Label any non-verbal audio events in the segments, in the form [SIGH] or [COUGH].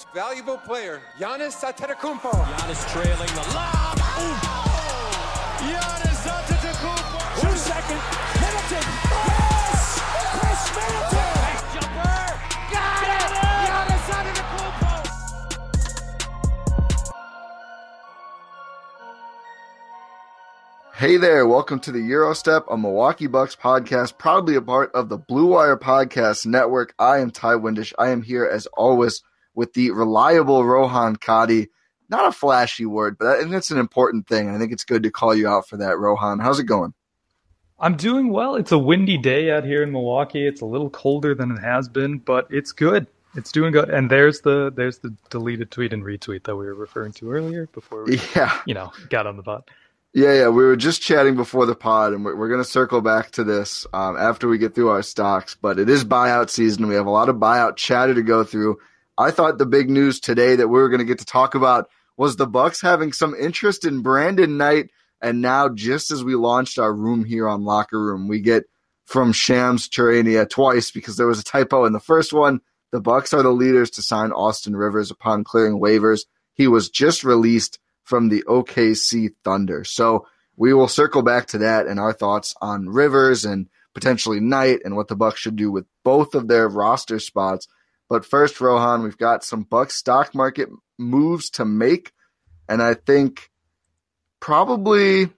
Most Valuable Player, Giannis Antetokounmpo. Giannis trailing the lob. Giannis Antetokounmpo. Two second. Middleton. Yes! Khris Middleton. Jumper. Got it! Giannis Antetokounmpo. Hey there, welcome to the Eurostep, a Milwaukee Bucks podcast, proudly a part of the Blue Wire Podcast Network. I am Ti Windisch. I am here as always with the reliable Rohan Kadi. Not a flashy word, but I think it's an important thing. I think it's good to call you out for that, Rohan. How's it going? I'm doing well. It's a windy day out here in Milwaukee. It's a little colder than it has been, but it's good. It's doing good. And there's the there's the deleted tweet and retweet that we were referring to earlier before we Yeah. you know got on the bot. Yeah, yeah, we were just chatting before the pod, and we're, we're going to circle back to this um, after we get through our stocks. But it is buyout season. We have a lot of buyout chatter to go through. I thought the big news today that we were going to get to talk about was the Bucks having some interest in Brandon Knight, and now just as we launched our room here on Locker Room, we get from Shams Charania twice because there was a typo in the first one. The Bucks are the leaders to sign Austin Rivers upon clearing waivers. He was just released from the OKC Thunder. So we will circle back to that and our thoughts on Rivers and potentially Knight and what the Bucks should do with both of their roster spots. But first, Rohan, we've got some Bucks stock market moves to make, and I think probably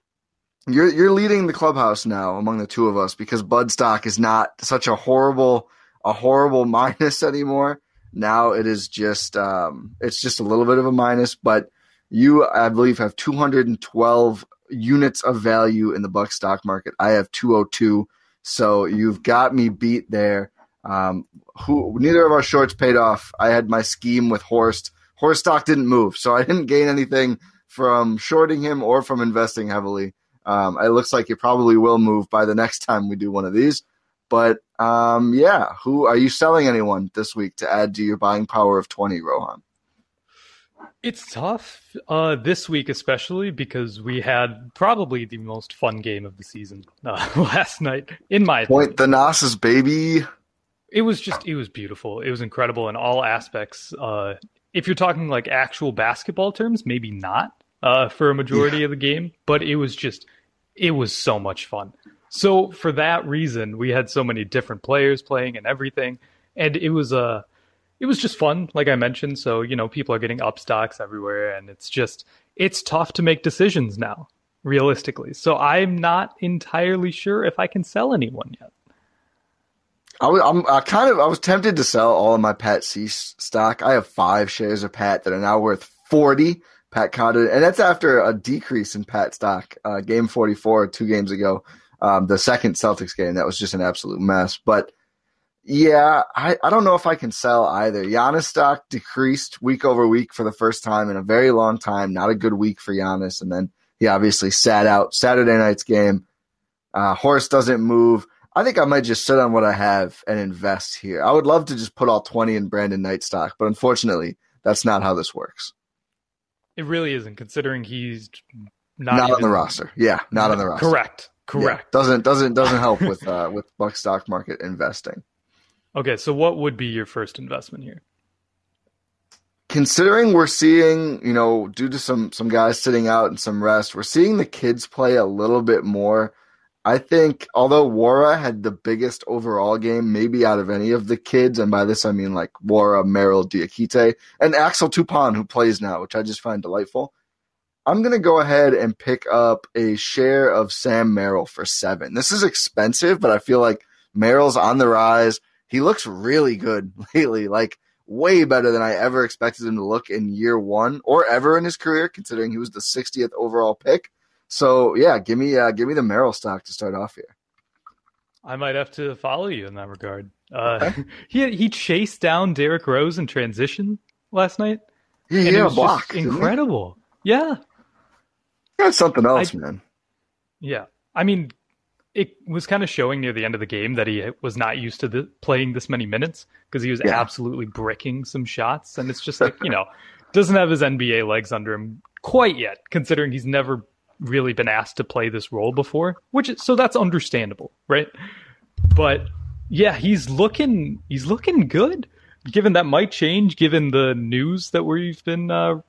you're you're leading the clubhouse now among the two of us because Bud stock is not such a horrible a horrible [LAUGHS] minus anymore. Now it is just um, it's just a little bit of a minus, but you I believe have 212 units of value in the Buck stock market. I have 202, so you've got me beat there. Um, who neither of our shorts paid off. I had my scheme with Horst. Horst stock didn't move, so I didn't gain anything from shorting him or from investing heavily. Um, it looks like it probably will move by the next time we do one of these. But um, yeah, who are you selling anyone this week to add to your buying power of 20, Rohan? It's tough uh, this week, especially because we had probably the most fun game of the season uh, [LAUGHS] last night, in my Point the Nas's baby. It was just it was beautiful. It was incredible in all aspects. Uh if you're talking like actual basketball terms maybe not uh for a majority of the game but it was just it was so much fun. So for that reason we had so many different players playing and everything and it was uh it was just fun like i mentioned. So you know people are getting up stocks everywhere and it's just it's tough to make decisions now realistically. So i'm not entirely sure if i can sell anyone yet I was, I'm I kind of I was tempted to sell all of my Pat C stock. I have five shares of Pat that are now worth forty. Pat Connaughton, and that's after a decrease in Pat stock. Uh, game forty four, two games ago, um, the second Celtics game that was just an absolute mess. But Yeah, I, I don't know if I can sell either. Giannis stock decreased week over week for the first time in a very long time. Not a good week for Giannis. And then he obviously sat out Saturday night's game. Uh, Horst doesn't move. I think I might just sit on what I have and invest here. I would love to just put all 20 in Brandon Knight stock, but unfortunately, that's not how this works. It really isn't, considering he's not, Not, on the roster. Yeah, not on the roster. Correct. Yeah, Correct. doesn't doesn't [LAUGHS] doesn't help with uh, with Buck stock market investing. Okay, so what would be your first investment here? considering we're seeing, you know, due to some some guys sitting out and some rest, we're seeing the kids play a little bit more. I think although Nwora had the biggest overall game, maybe out of any of the kids, and by this I mean like Nwora, Merrill, Diakite, and Axel Toupane, who plays now, which I just find delightful. I'm gonna go ahead and pick up a share of Sam Merrill for seven. This is expensive, but I feel like Merrill's on the rise. He looks really good [LAUGHS] lately. Like way better than I ever expected him to look in year one or ever in his career, considering he was the 60th overall pick. So yeah, give me uh, give me the Merrill stock to start off here. I might have to follow you in that regard. Uh, [LAUGHS] he he chased down Derrick Rose in transition last night. Yeah, and he it a block. incredible. Yeah, That's something else, I- man. yeah. I mean, it was kind of showing near the end of the game that he was not used to the, playing this many minutes because he was Yeah. absolutely bricking some shots, and it's just like you know doesn't have his NBA legs under him quite yet, considering he's never really been asked to play this role before. Which is, so that's understandable, right? But yeah, he's looking he's looking good. Given that might change, given the news that we've been uh,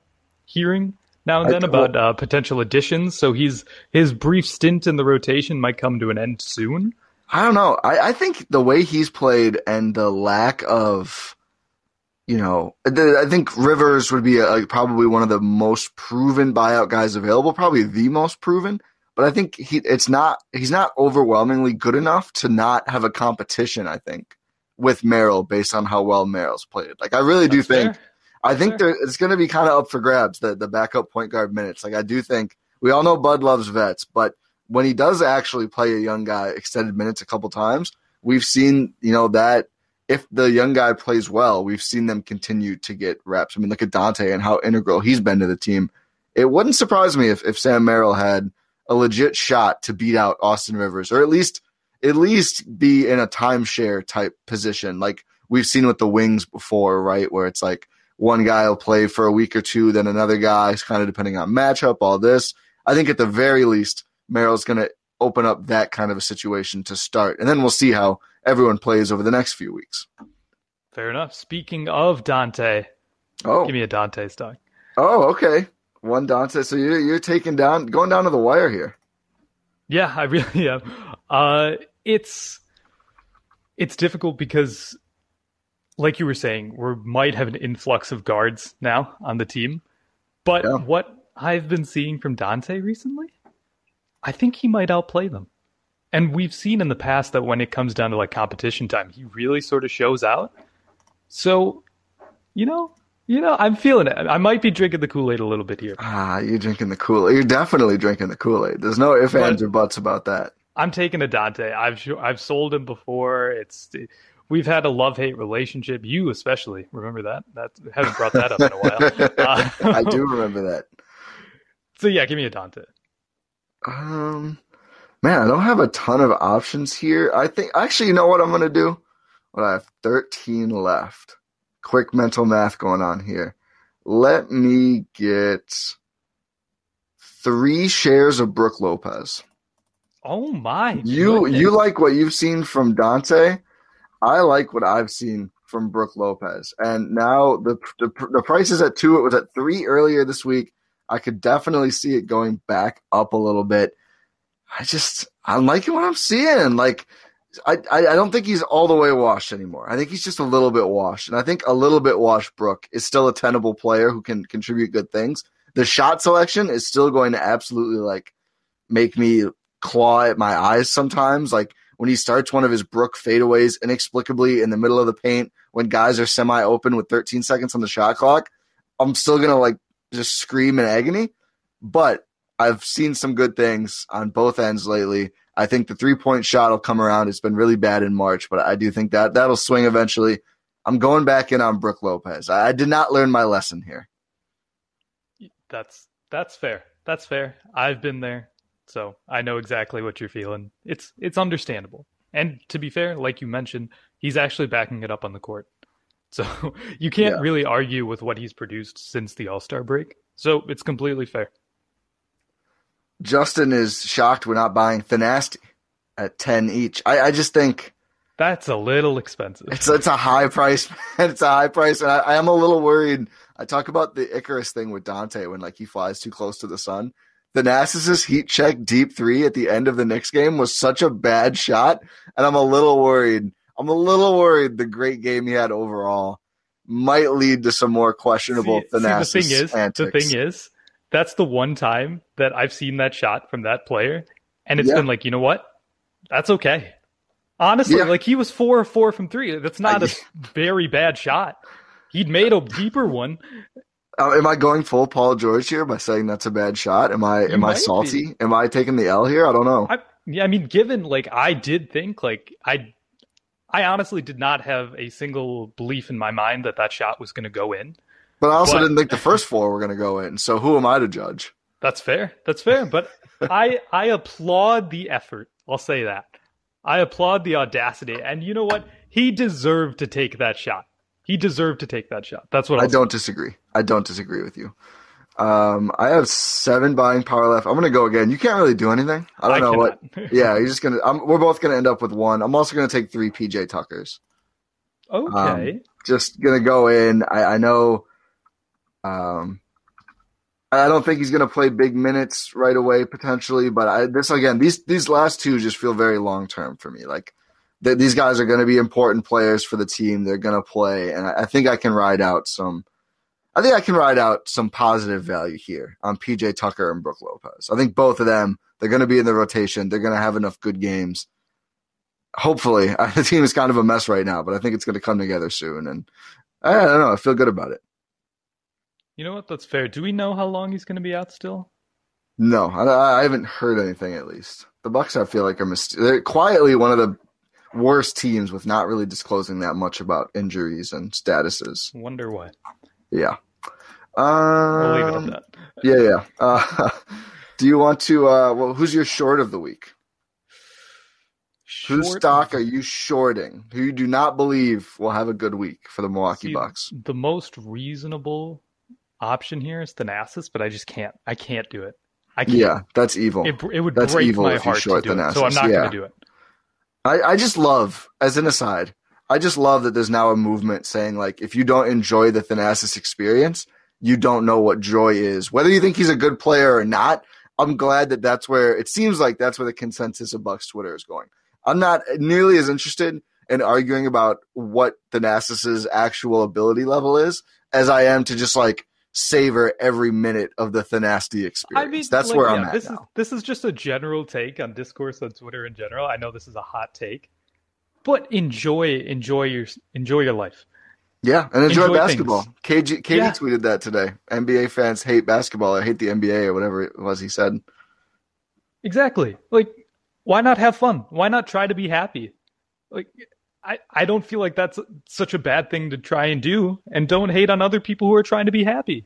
hearing now and then don't- about uh, potential additions. So he's his brief stint in the rotation might come to an end soon. I don't know. I, I think the way he's played and the lack of, you know, I think Rivers would be a, probably one of the most proven buyout guys available, probably the most proven. But I think he it's not he's not overwhelmingly good enough to not have a competition. I think with Merrill based on how well Merrill's played. Like I really do That's think fair. I think there, it's going to be kind of up for grabs the the backup point guard minutes. Like I do think we all know Bud loves vets, but when he does actually play a young guy extended minutes a couple times, we've seen you know that if the young guy plays well, we've seen them continue to get reps. I mean, look at Donte and how integral he's been to the team. It wouldn't surprise me if if Sam Merrill had a legit shot to beat out Austin Rivers, or at least at least be in a timeshare type position, like we've seen with the wings before, right? Where it's like one guy will play for a week or two, then another guy, kind of depending on matchup, all this. I think at the very least, Merrill's going to open up that kind of a situation to start, and then we'll see how everyone plays over the next few weeks. Fair enough. Speaking of Donte, Oh, give me a Donte stock. oh, okay. One Donte. So you're you're taking down, going down to the wire here. Yeah, I really am. Uh, it's it's difficult because, like you were saying, we might have an influx of guards now on the team. But Yeah. what I've been seeing from Donte recently, I think he might outplay them. And we've seen in the past that when it comes down to like competition time, he really sort of shows out. So, you know, you know, I'm feeling it. I might be drinking the Kool Aid a little bit here. Ah, you're drinking the Kool Aid. You're definitely drinking the Kool Aid. There's no ifs, But- ands, or buts about that. I'm taking a Donte. I've I've sold him before. It's we've had a love hate relationship. You especially remember that. That haven't brought that up in a while. Uh, [LAUGHS] I do remember that. [LAUGHS] So yeah, give me a Donte. Um, man, I don't have a ton of options here. I think actually, you know what I'm gonna do? What I have 13 left. Quick mental math going on here. Let me get three shares of Brook Lopez. Oh my! You goodness. you like what you've seen from Donte? I like what I've seen from Brook Lopez. And now the the, the price is at two. It was at three earlier this week. I could definitely see it going back up a little bit. I just I'm liking what I'm seeing. Like I, I don't think he's all the way washed anymore. I think he's just a little bit washed, and I think a little bit washed Brook is still a tenable player who can contribute good things. The shot selection is still going to absolutely like make me claw at my eyes sometimes. Like when he starts one of his Brook fadeaways inexplicably in the middle of the paint when guys are semi open with 13 seconds on the shot clock, I'm still gonna like just scream in agony. But I've seen some good things on both ends lately. I think the three point shot will come around. It's been really bad in March, but I do think that that'll swing eventually. I'm going back in on Brook Lopez. I, I did not learn my lesson here. That's that's fair. That's fair. I've been there, so I know exactly what you're feeling. It's it's understandable. And to be fair, like you mentioned, he's actually backing it up on the court. So [LAUGHS] you can't Yeah. really argue with what he's produced since the All Star break. So it's completely fair. Justin is shocked we're not buying Thanasis at 10 each. I, I just think That's a little expensive. it's it's a high price. [LAUGHS] It's a high price, and I, I am a little worried. I talk about the Icarus thing with Donte when like he flies too close to the sun. The Narcissus heat check deep three at the end of the Knicks game was such a bad shot, and I'm a little worried. I'm a little worried the great game he had overall might lead to some more questionable See- see, the thing is, antics. the thing is, that's the one time that I've seen that shot from that player, and it's Yeah. been like, you know what? That's okay. Honestly, Yeah. like he was four of four from three. That's not I- a very bad shot. He'd made a deeper one. Uh, am I going full Paul George here by saying that's a bad shot? Am I am I salty? Am I taking the L here? I don't know. I, yeah, I mean, given like I did think like I, I honestly did not have a single belief in my mind that that shot was going to go in. But I also but- didn't think the first four were going to go in. So who am I to judge? That's fair. That's fair. But [LAUGHS] I I applaud the effort. I'll say that. I applaud the audacity. And you know what? He deserved to take that shot. He deserved to take that shot. That's what I I'll don't disagree. I don't disagree with you. Um, I have seven buying power left. I'm going to go again. You can't really do anything. I don't I know what. [LAUGHS] Yeah, you're just gonna. I'm, we're both gonna end up with one. I'm also gonna take three PJ Tuckers. Okay. Just gonna go in. I, I know. Um, I don't think he's gonna play big minutes right away potentially, but I this again these these last two just feel very long term for me. Like th- these guys are gonna be important players for the team. They're gonna play, and I, I think I can ride out some. I think I can ride out some positive value here on PJ Tucker and Brook Lopez. I think both of them, they're going to be in the rotation. They're going to have enough good games. Hopefully, [LAUGHS] the team is kind of a mess right now, but I think it's going to come together soon. And I don't know, I feel good about it. You know what? That's fair. Do we know how long he's going to be out still? No, I, I haven't heard anything at least. The Bucks, I feel like are myst- they're quietly one of the worst teams with not really disclosing that much about injuries and statuses. Wonder why. Yeah. We'll leave it Um, at that. Yeah, yeah. Uh, [LAUGHS] do you want to? Uh, well, who's your short of the week? Whose Short- stock are you shorting? Who you do not believe will have a good week for the Milwaukee See, Bucks? The most reasonable option here is Thanasis, but I just can't. I can't do it. I can't. Yeah, that's evil. It, it would That's break evil my if you heart to do it. Thanasis, So I'm not yeah. going to do it. I, I just love, as an aside, I just love that there's now a movement saying like, if you don't enjoy the Thanasis experience, you don't know what joy is. Whether you think he's a good player or not, I'm glad that that's where it seems like that's where the consensus of Bucks Twitter is going. I'm not nearly as interested in arguing about what Thanasis's actual ability level is as I am to just like savor every minute of the Thanasis experience. I mean, that's like, where yeah, I'm at this now. is this is just a general take on discourse on Twitter in general. I know this is a hot take, but enjoy enjoy your enjoy your life. Yeah, and enjoy, Enjoy basketball. things. KG, KD Yeah. tweeted that today. NBA fans hate basketball or hate the NBA or whatever it was he said. Exactly. Like, why not have fun? Why not try to be happy? Like, I I don't feel like that's such a bad thing to try and do, and don't hate on other people who are trying to be happy.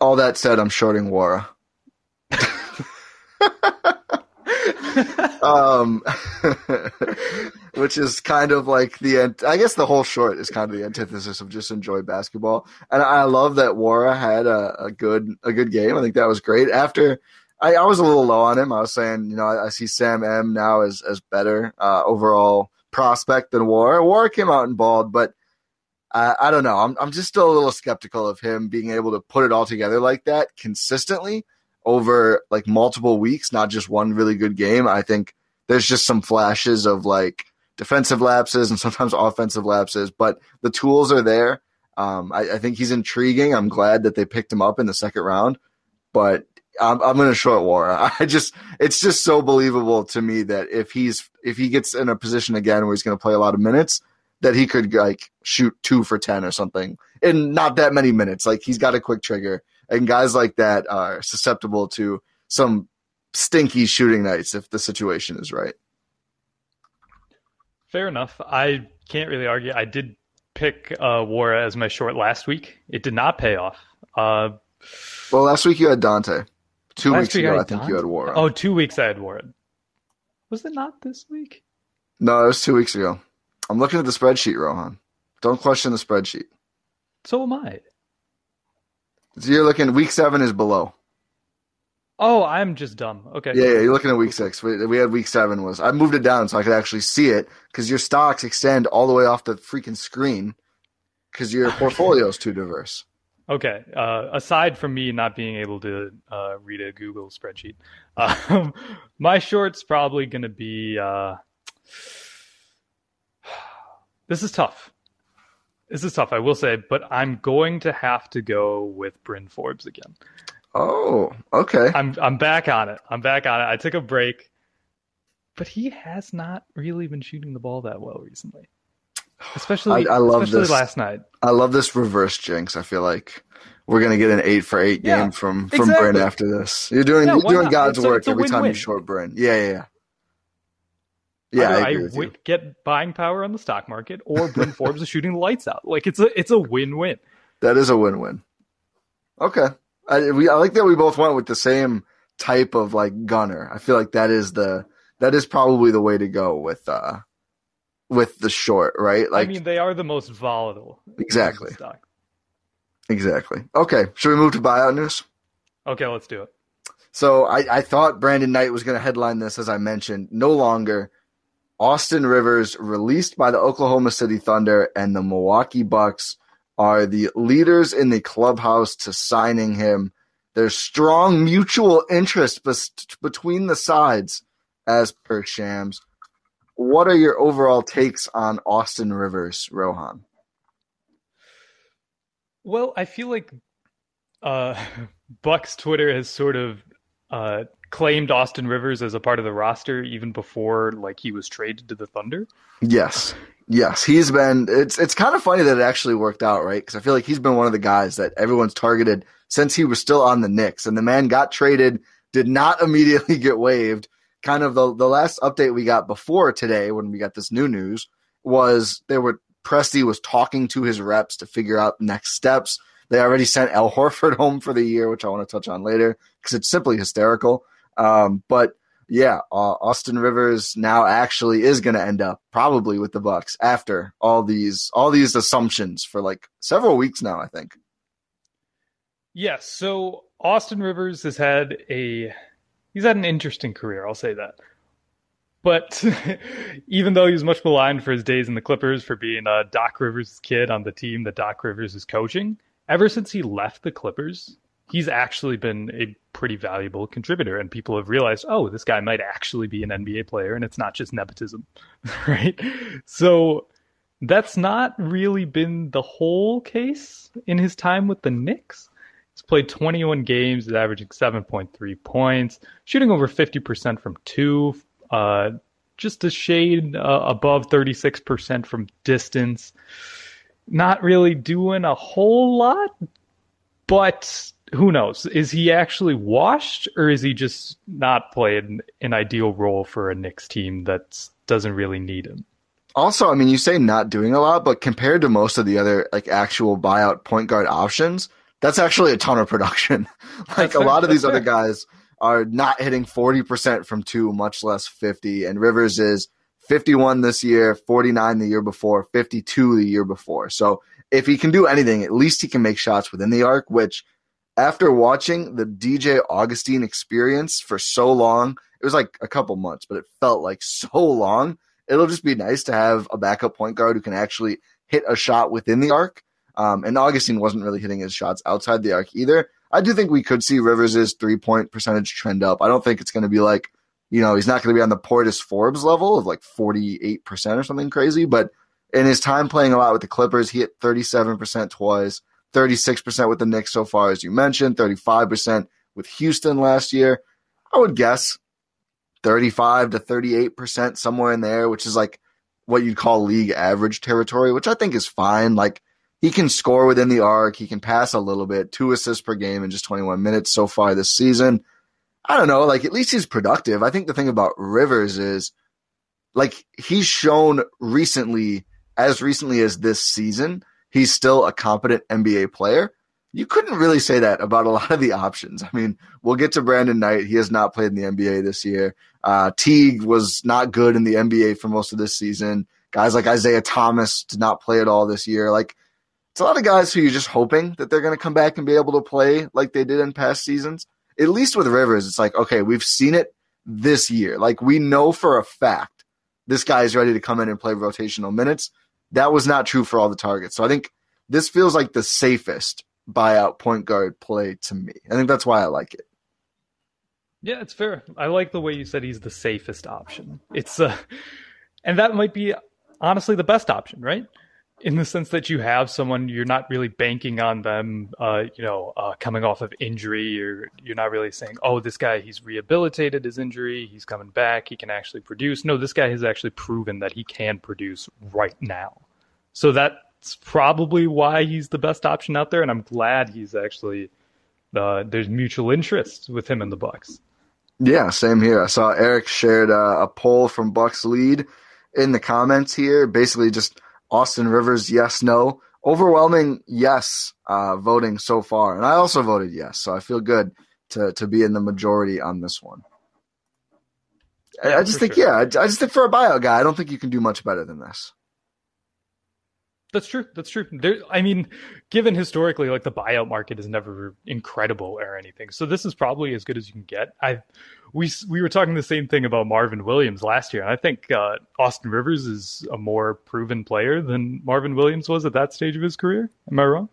All that said, I'm shorting Nwora. [LAUGHS] um, [LAUGHS] which is kind of like the I guess the whole short is kind of the antithesis of just enjoy basketball. And I love that Nwora had a, a good a good game. I think that was great. After I, I was a little low on him. I was saying, you know, I, I see Sam M now as as better uh, overall prospect than War. War came out and balled, but I, I don't know. I'm I'm just still a little skeptical of him being able to put it all together like that consistently over like multiple weeks, not just one really good game. I think there's just some flashes of like defensive lapses and sometimes [LAUGHS] offensive lapses, but the tools are there. Um, I, I think he's intriguing. I'm glad that they picked him up in the second round, but I'm, I'm going to short Nwora. [LAUGHS] I just, it's just so believable to me that if he's, if he gets in a position again where he's going to play a lot of minutes, that he could like shoot two for 10 or something in not that many minutes. Like he's got a quick trigger. and guys like that are susceptible to some stinky shooting nights if the situation is right. Fair enough. I can't really argue. I did pick uh, Nwora as my short last week. It did not pay off. Uh, well, last week you had Donte. Two last weeks week ago, I, I, think you had Nwora. Oh, two weeks I had Nwora. Was it not this week? No, it was two weeks ago. I'm looking at the spreadsheet, Rohan. Don't question the spreadsheet. So am I. So you're looking. Week seven is below. Oh, I'm just dumb. Okay. Yeah, yeah, you're looking at week six. We, we had week seven was. I moved it down so I could actually see it because your stocks extend all the way off the freaking screen because your [LAUGHS] portfolio is too diverse. Okay. Uh, aside from me not being able to uh, read a Google spreadsheet, [LAUGHS] um, my short's probably going to be. Uh, [SIGHS] this is tough. This is tough, I will say, but I'm going to have to go with Bryn Forbes again. Oh, okay. I'm I'm back on it. I'm back on it. I took a break, but he has not really been shooting the ball that well recently. Especially, I, I love especially this. last night. I love this reverse jinx. I feel like we're gonna get an eight for eight Yeah, game from from exactly. Bryn after this. You're doing Yeah, you're doing not? God's It's work a every time you short Bryn. Yeah, yeah, yeah. Yeah, I, with wi- you. get buying power on the stock market, or Bryn [LAUGHS] Forbes is shooting the lights out. Like it's a it's a win win. That is a win-win. Okay, I, we I like that we both went with the same type of like gunner. I feel like that is the that is probably the way to go with uh with the short, right? Like I mean, they are the most volatile. Exactly. Stock. exactly. Okay, should we move to buyout news? Okay, let's do it. So I, I thought Brandon Knight was going to headline this, as I mentioned. No longer. Austin Rivers, released by the Oklahoma City Thunder and the Milwaukee Bucks, are the leaders in the clubhouse to signing him. There's strong mutual interest bes- between the sides, as per Shams. What are your overall takes on Austin Rivers, Rohan? Well, I feel like uh, [LAUGHS] Buck's Twitter has sort of uh, claimed Austin Rivers as a part of the roster even before like he was traded to the Thunder. Yes. Yes, he's been. It's it's kind of funny that it actually worked out, right? Because I feel like he's been one of the guys that everyone's targeted since he was still on the Knicks, and the man got traded, did not [LAUGHS] immediately get waived. Kind of the the last update we got before today, when we got this new news, was they were Presti was talking to his reps to figure out next steps. They already sent Al [LAUGHS] Horford home for the year, which I want to touch on later because it's simply hysterical. Um, but yeah, uh, Austin Rivers now actually is going to end up probably with the Bucks after all these all these assumptions for like several weeks now. I think. Yes, so Austin Rivers has had a he's had an interesting career, I'll say that. But [LAUGHS] even though he was much maligned for his days in the Clippers for being a Doc Rivers' kid on the team that Doc Rivers is coaching, ever since he left the Clippers, he's actually been a pretty valuable contributor, and people have realized, oh, this guy might actually be an NBA player, and it's not just nepotism, [LAUGHS] right? So that's not really been the whole case in his time with the Knicks. Played 21 games, he's averaging 7.3 points, shooting over 50% from two, uh, just a shade uh, above 36% from distance. Not really doing a whole lot, but who knows? Is he actually washed, or is he just not playing an ideal role for a Knicks team that doesn't really need him? Also, I mean, you say not doing a lot, but compared to most of the other like actual buyout point guard options, that's actually a ton of production. [LAUGHS] like a lot of these other guys are not hitting 40% from two, much less 50. And Rivers is 51 this year, 49 the year before, 52 the year before. So if he can do anything, at least he can make shots within the arc, which after watching the DJ Augustin experience for so long, it was like a couple months, but it felt like [LAUGHS] so long. It'll just be nice to have a backup point guard who can actually hit a shot within the arc. Um, and Augustin wasn't really hitting his shots outside the arc either. I do think we could see Rivers' three point percentage trend up. I don't think it's going to be like, you know, he's not going to be on the Portis Forbes level of like 48% or something crazy. But in his time playing a lot with the Clippers, he hit 37% twice, 36% with the Knicks so far, as you mentioned, 35% with Houston last year. I would guess 35 to 38%, somewhere in there, which is like what you'd call league average territory, which I think is fine. Like, he can score within the arc. He can pass a little bit, two assists per game in just 21 minutes so far this season. I don't know, like at least he's productive. I think the thing about Rivers is like he's shown recently, as recently as this season, he's still a competent NBA player. You couldn't really say that about a lot of the options. I mean, we'll get to Brandon Knight. He has not played in the NBA this year. Uh, Teague was not good in the NBA for most of this season. Guys like Isaiah Thomas did not play at all this year. Like, it's a lot of guys who you're just hoping that they're going to come back and be able to play like they did in past seasons. At least with Rivers, it's like, okay, we've seen it this year. Like we know for a fact this guy is ready to come in and play rotational minutes. That was not true for all the targets. So I think this feels like the safest buyout point guard play to me. I think that's why I like it. Yeah, it's fair. I like the way you said he's the safest option. It's uh and that might be honestly the best option, right? In the sense that you have someone you're not really banking on them uh, you know uh, coming off of injury. You're you're not really saying oh this guy he's rehabilitated his injury. He's coming back. He can actually produce. No this guy has actually proven that he can produce right now. So that's probably why he's the best option out there and i'm glad he's actually uh, there's mutual interest with him and the bucks. Yeah same here. I saw eric shared uh, a poll from bucks lead in the comments here basically just Austin Rivers, yes, no. Overwhelming yes uh, voting so far. And I also voted yes. So I feel good to, to be in the majority on this one. Yeah, I just think, sure. yeah, I just think for a bio guy, I don't think you can do much better than this. That's true. That's true. There, I mean, given historically, like the buyout market is never incredible or anything, so this is probably as good as you can get. I, we we were talking the same thing about Marvin Williams last year, and I think uh, Austin Rivers is a more proven player than Marvin Williams was at that stage of his career. Am I wrong?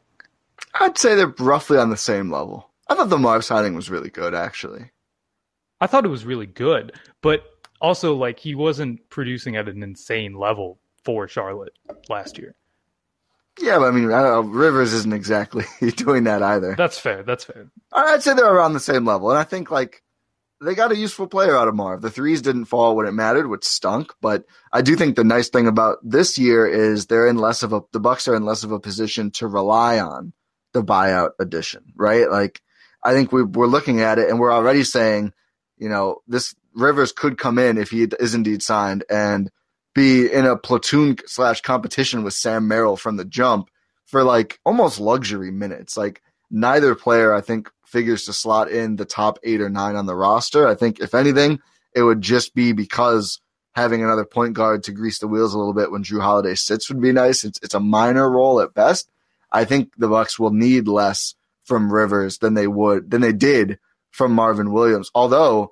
I'd say they're roughly on the same level. I thought the Marv signing was really good, actually. I thought it was really good, but also like he wasn't producing at an insane level for Charlotte last year. Yeah, but I mean, I know, Rivers isn't exactly [LAUGHS] doing that either. That's fair. That's fair. I'd say they're around the same level, and I think like they got a useful player out of Marv. The threes didn't fall when it mattered, which stunk. But I do think the nice thing about this year is they're in less of a the Bucks are in less of a position to rely on the buyout addition, right? Like I think we, we're looking at it and we're already saying, you know, this Rivers could come in if he is indeed signed and be in a platoon slash competition with Sam Merrill from the jump for like almost luxury minutes. Like neither player, I think, figures to slot in the top eight or nine on the roster. I think if anything, it would just be because having another point guard to grease the wheels a little bit when Jrue Holiday sits would be nice. It's it's a minor role at best. I think the Bucks will need less from Rivers than they would than they did from Marvin Williams. Although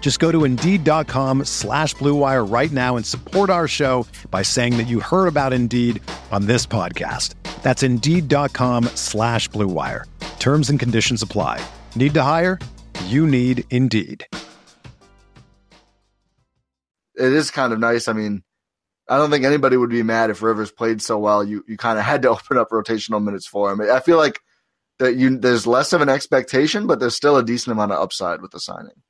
Just go to Indeed.com slash BlueWire right now and support our show by saying that you heard about Indeed on this podcast. That's Indeed.com slash BlueWire. Terms and conditions apply. Need to hire? You need Indeed. It is kind of nice. I mean, I don't think anybody would be mad if Rivers played so well. You you kind of had to [LAUGHS] open up rotational minutes for him. I feel like that you there's less of an expectation, but there's still a decent amount of upside with the signing.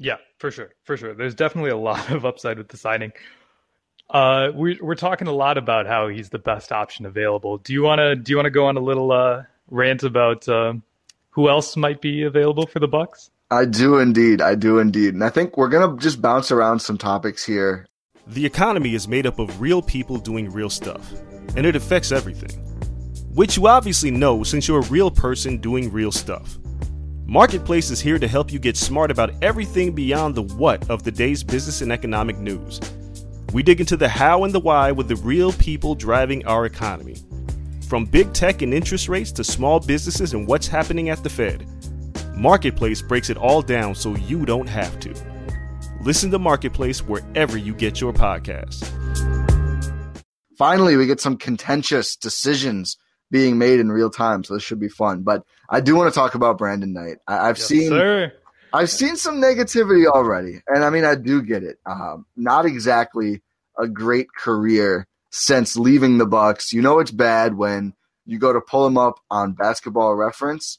Yeah, for sure, for sure. There's definitely a lot of upside with the signing. Uh, we, we're talking a lot about how he's the best option available. Do you want to do you want to go on a little uh, rant about uh, who else might be available for the Bucks? I do indeed. I do indeed. And I think we're going to just bounce around some topics here. The economy is made up of real people doing real stuff, and it affects everything. Which you obviously know since you're a real person doing real stuff. Marketplace is here to help you get smart about everything beyond the what of the day's business and economic news. We dig into the how and the why with the real people driving our economy. From big tech and interest rates to small businesses and what's happening at the Fed, Marketplace breaks it all down so you don't have to. Listen to Marketplace wherever you get your podcasts. Finally, we get some contentious decisions being made in real time, so this should be fun. But I do want to talk about Brandon Knight. I, have Yes, seen sir. I've seen some negativity already, and I mean I do get it. Um, not exactly a great career since leaving the Bucks. You know it's bad when you go to pull him up on Basketball Reference,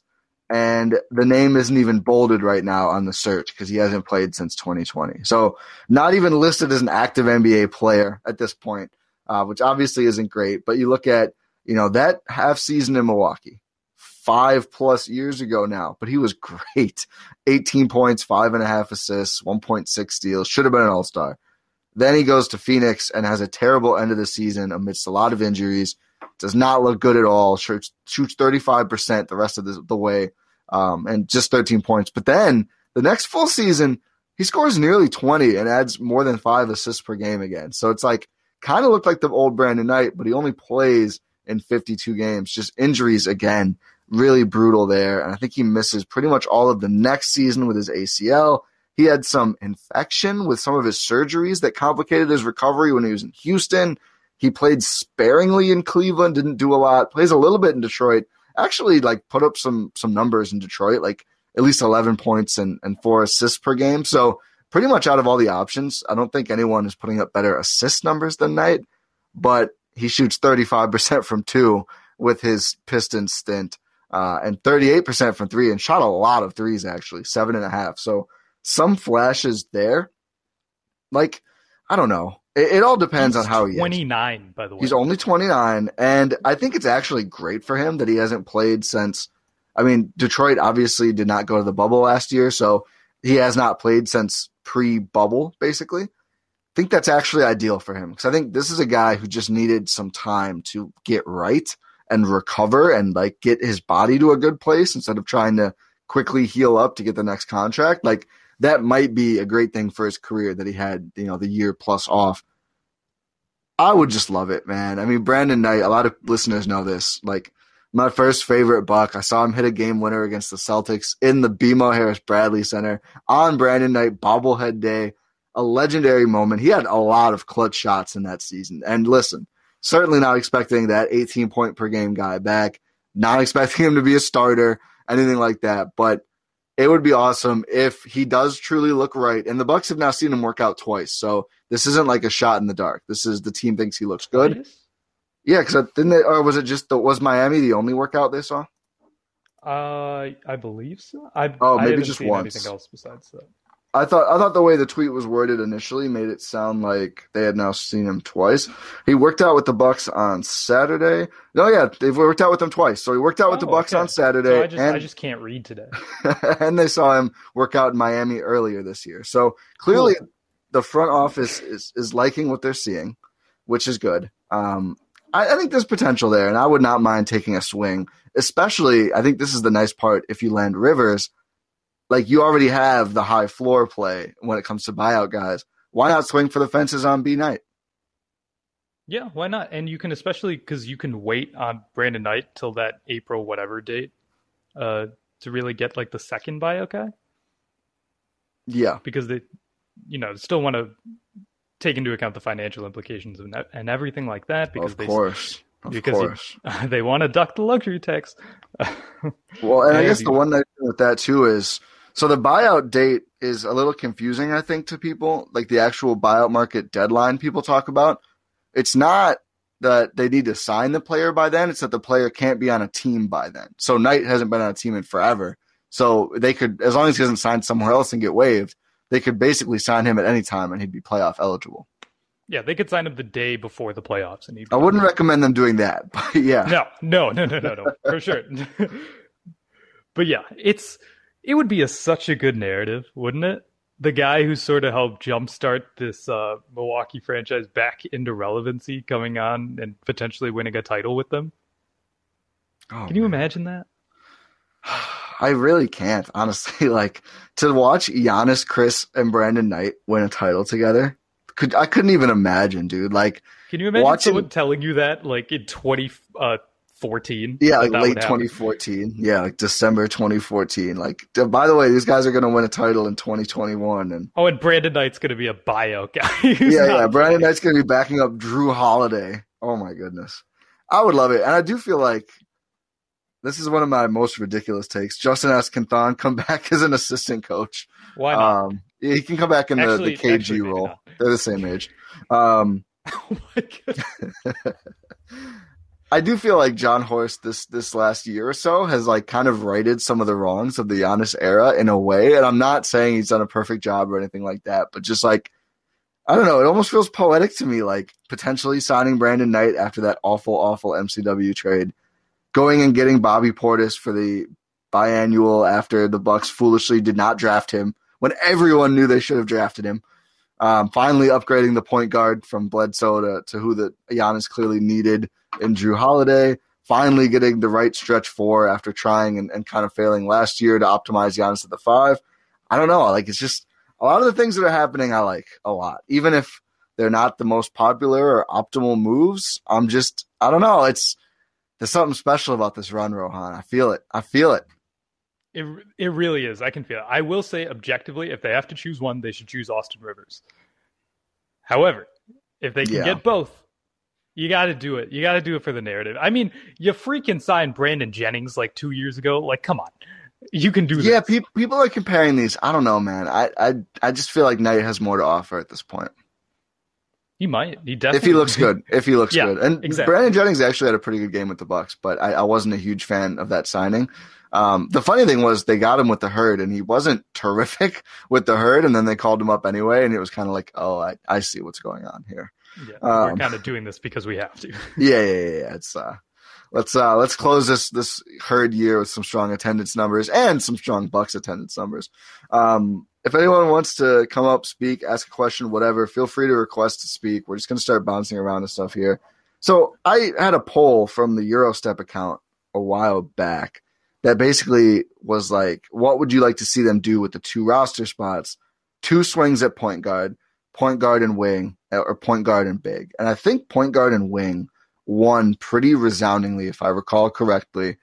and the name isn't even bolded right now on the search because he hasn't played since 2020. So not even listed as an active NBA player at this point, uh, which obviously isn't great. But you look at you know that half season in Milwaukee five plus years ago now, but he was [LAUGHS] great. 18 points, five and a half assists, 1.6 steals, should have been an all star. Then he goes to Phoenix and has a terrible end of the season amidst a lot of injuries. Does not look good at all. Shoots, shoots 35% the rest of the, the way um, and just 13 points. But then the next full season, he scores nearly 20 and adds more than five assists per game again. So it's like kind of looked like the old Brandon Knight, but he only plays in 52 games. Just injuries again really brutal there. And I think he misses pretty much all of the next season with his ACL. He had some infection with some of his surgeries that complicated his recovery when he was in Houston. He played sparingly in Cleveland, didn't do a lot, plays a little bit in Detroit. Actually, like put up some some numbers in Detroit, like at least 11 points and, and four assists per game. So pretty much out of all the options, I don't think anyone is putting up better assist numbers than Knight, but he shoots 35% from two with his Pistons stint uh, and 38% from three and shot a lot of threes, actually, seven and a half. So some flashes there. Like, I don't know. It, it all depends He's on how he is. 29, by the way. He's only 29, and I think it's actually great for him that he hasn't played since. I mean, Detroit obviously did not go to the bubble last year, so he has not played since pre bubble, basically. Think that's actually ideal for him because I think this is a guy who just needed some time to get right and recover and like get his body to a good place instead of trying to quickly heal up to get the next contract. Like that might be a great thing for his career that he had, you know, the year plus off. I would just love it, man. I mean, Brandon Knight, a lot of listeners know this. Like my first favorite buck, I saw him hit a game winner against the Celtics in the BMO Harris Bradley Center on Brandon Knight bobblehead day. A legendary moment. He had a lot of clutch shots in that season. And listen, certainly not expecting that 18 point per game guy back, not [LAUGHS] expecting him to be a starter, anything like that. But it would be awesome if he does truly look right. And the Bucks have now seen him work out twice, so this isn't like a shot in the dark. This is the team thinks he looks good. Yeah, because didn't they, or was it just the, was Miami the only workout they saw? Uh, I believe so. I, Oh, maybe just once. anything else besides that. I thought I thought the way the tweet was worded initially made it sound like they had now seen him twice. He worked out with the Bucks on Saturday. No, yeah, they've worked out with him twice. So he worked out with the Oh, Bucks okay. on Saturday, So I just, and I just can't read today. [LAUGHS] and they saw him work out in Miami earlier this year. So clearly, the front office is is liking what they're seeing, which is good. Um, I, I think there's potential there, and I would not mind taking a swing. Especially, I think this is the nice part. If you land Rivers, like you already have the high floor play when it comes to buyout guys. Why not swing for the fences on B Knight? Yeah, why not? And you can especially because you can wait on Brandon Knight till that April whatever date, uh, to really get like the second buyout guy Yeah, because they, you know, still want to take into account the financial implications and and everything like that because of they course, of because you- course. [LAUGHS] they want to duck the luxury tax. [LAUGHS] Well, and I guess you- the one thing with that too is so the buyout date is a little confusing, I think, to people. Like the actual buyout market deadline people talk about. It's not that they need to sign the player by then, it's that the player can't be on a team by then. So Knight hasn't been on a team in forever. So they could as long as he doesn't sign somewhere else and get waived, they could basically sign him at any time and he'd be playoff eligible. yeah, they could sign him the day before the playoffs, and he'd I wouldn't recommend them doing that, [LAUGHS] but yeah. No, no, no, no, no, no, for sure. [LAUGHS] but yeah, it's it would be a such a good narrative, wouldn't it? The guy who sort of helped jumpstart this uh, Milwaukee franchise back into relevancy, coming on and potentially winning a title with them. Oh, Can you imagine that? I really can't, honestly. [LAUGHS] Like to watch Giannis, Khris, and Brandon Knight win a title together. Could I couldn't even imagine, dude. Like Can you imagine watching- someone telling you that like in 2014? Yeah, like late 2014. Yeah, like December 2014. Like, by the way, these guys are going to win a title in 2021. And Oh, and Brandon Knight's going to be a bio guy. [LAUGHS] yeah, yeah, Brandon. Knight's going to be backing up Jrue Holiday. Oh my goodness, I would love it, and I do feel like this is one of my most ridiculous takes. Justin Escanthon come [LAUGHS] back as an assistant coach. Why not? Um, he can come back in the, Actually- the KG actually, role. They're the same age. Um, [LAUGHS] oh my god. I do feel like John Horst this this last year or so has like kind of righted some of the wrongs of the Giannis era in a way, and I'm not saying he's done a perfect job or anything like that, but just like I don't know, it almost feels poetic to me, like potentially signing Brandon Knight after that awful, awful MCW trade, going and getting Bobby Portis for the biannual after the Bucks foolishly did not draft him when everyone knew they should have drafted him. Um, finally upgrading the point guard from Bledsoe to, to who the Giannis clearly needed in Jrue Holiday. Finally getting the right stretch four after trying and, and kind of failing last year to optimize Giannis at the five. I don't know. Like it's just a lot of the things that are happening I like a lot. Even if they're not the most popular or optimal moves, I'm just I don't know. It's there's something special about this run, Rohan. I feel it. I feel it. It it really is. I can feel it. I will say objectively, if they have to choose one, they should choose Austin Rivers. However, if they can Yeah. get both, you got to do it. You got to do it for the narrative. I mean, you freaking signed Brandon Jennings like two years ago. Like, come on, you can do Yeah, pe- people are comparing these. I don't know, man. I I I just feel like Knight has more to offer at this point. He might. He definitely. if he looks good, if he looks Yeah, good, and exactly. Brandon Jennings actually had a pretty good game with the Bucks, but I, I wasn't a huge fan of that signing. Um, the funny thing was they got him with the herd, and he wasn't [LAUGHS] terrific with the herd, and then they called him up anyway, and it was kind of like, oh, I, I see what's going on here. Yeah, we're Um, kind of doing this because we have to. [LAUGHS] Yeah, yeah, yeah. yeah. It's uh, let's uh, let's close this this herd year with some strong attendance numbers and some strong Bucks attendance numbers. Um, if anyone wants to come up, speak, ask a question, whatever, feel free to request to speak. We're just gonna start bouncing around and stuff here. So I had a poll from the Eurostep account a while back that basically was like, what would you like to see them do with the two roster spots? Two swings at point guard, point guard and wing, or point guard and big. And I think point guard and wing won pretty resoundingly, if I recall correctly.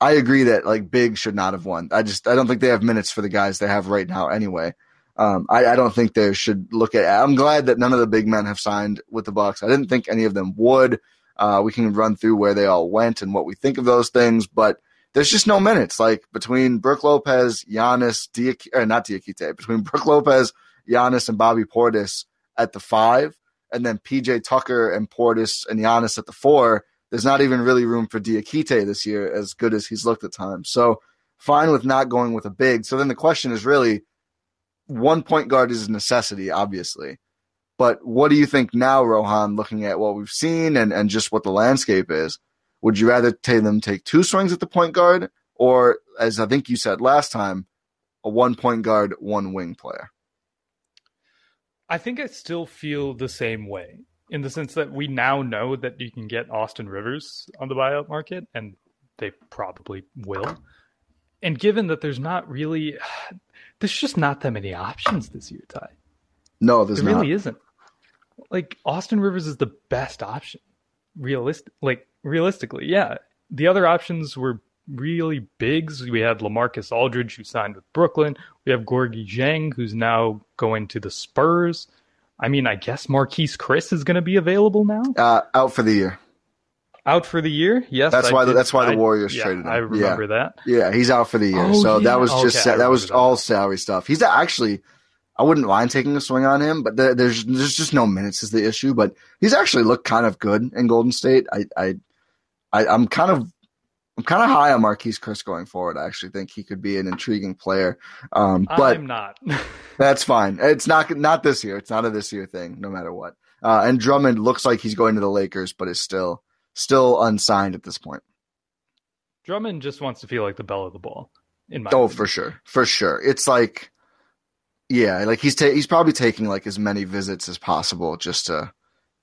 I agree that like big should not have won. I just I don't think they have minutes for the guys they have right now anyway. Um, I, I don't think they should look at. I'm glad that none of the big men have signed with the Bucks. I didn't think any of them would. Uh, we can run through where they all went and what we think of those things, but there's just no minutes. Like between Brook Lopez, Giannis, Diak- not Diakite, between Brook Lopez, Giannis, and Bobby Portis at the five, and then PJ Tucker and Portis and Giannis at the four. There's not even really room for Diakite this year, as good as he's looked at times. So fine with not going with a big. So then the question is really, one point guard is a necessity, obviously. But what do you think now, Rohan, looking at what we've seen and, and just what the landscape is? Would you rather take them take two swings at the point guard, or as I think you said last time, a one point guard, one wing player? I think I still feel the same way in the sense that we now know that you can get Austin Rivers on the buyout market, and they probably will. And given that there's not really, [SIGHS] there's just not that many options this year, Ti. No, there's there not. really isn't. Like Austin Rivers is the best option, realistic. Like realistically, yeah. The other options were really bigs. We had Lamarcus Aldridge, who signed with Brooklyn. We have Gorgui Dieng, who's now going to the Spurs. I mean, I guess Marquese Chriss is going to be available now. Uh, out for the year. Out for the year, yes. That's I why. The, that's why the I- Warriors yeah, traded him. I remember yeah. that. Yeah, he's out for the year. Oh, so yeah. that was just Okay, that was that. all salary stuff. He's actually. I wouldn't mind taking a swing on him, but there, there's there's just no minutes is the issue. But he's actually looked kind of good in Golden State. I I, I I'm kind of I'm kind of high on Marquese Chriss going forward. I actually think he could be an intriguing player. Um, but I'm not. [LAUGHS] that's fine. It's not not this year. It's not a this year thing, no matter what. Uh, and Drummond looks like he's going to the Lakers, but is still still unsigned at this point. Drummond just wants to feel like the belle of the ball. In my Oh, opinion. for sure, for sure. It's like, yeah, like he's ta- he's probably taking like as many visits as possible just to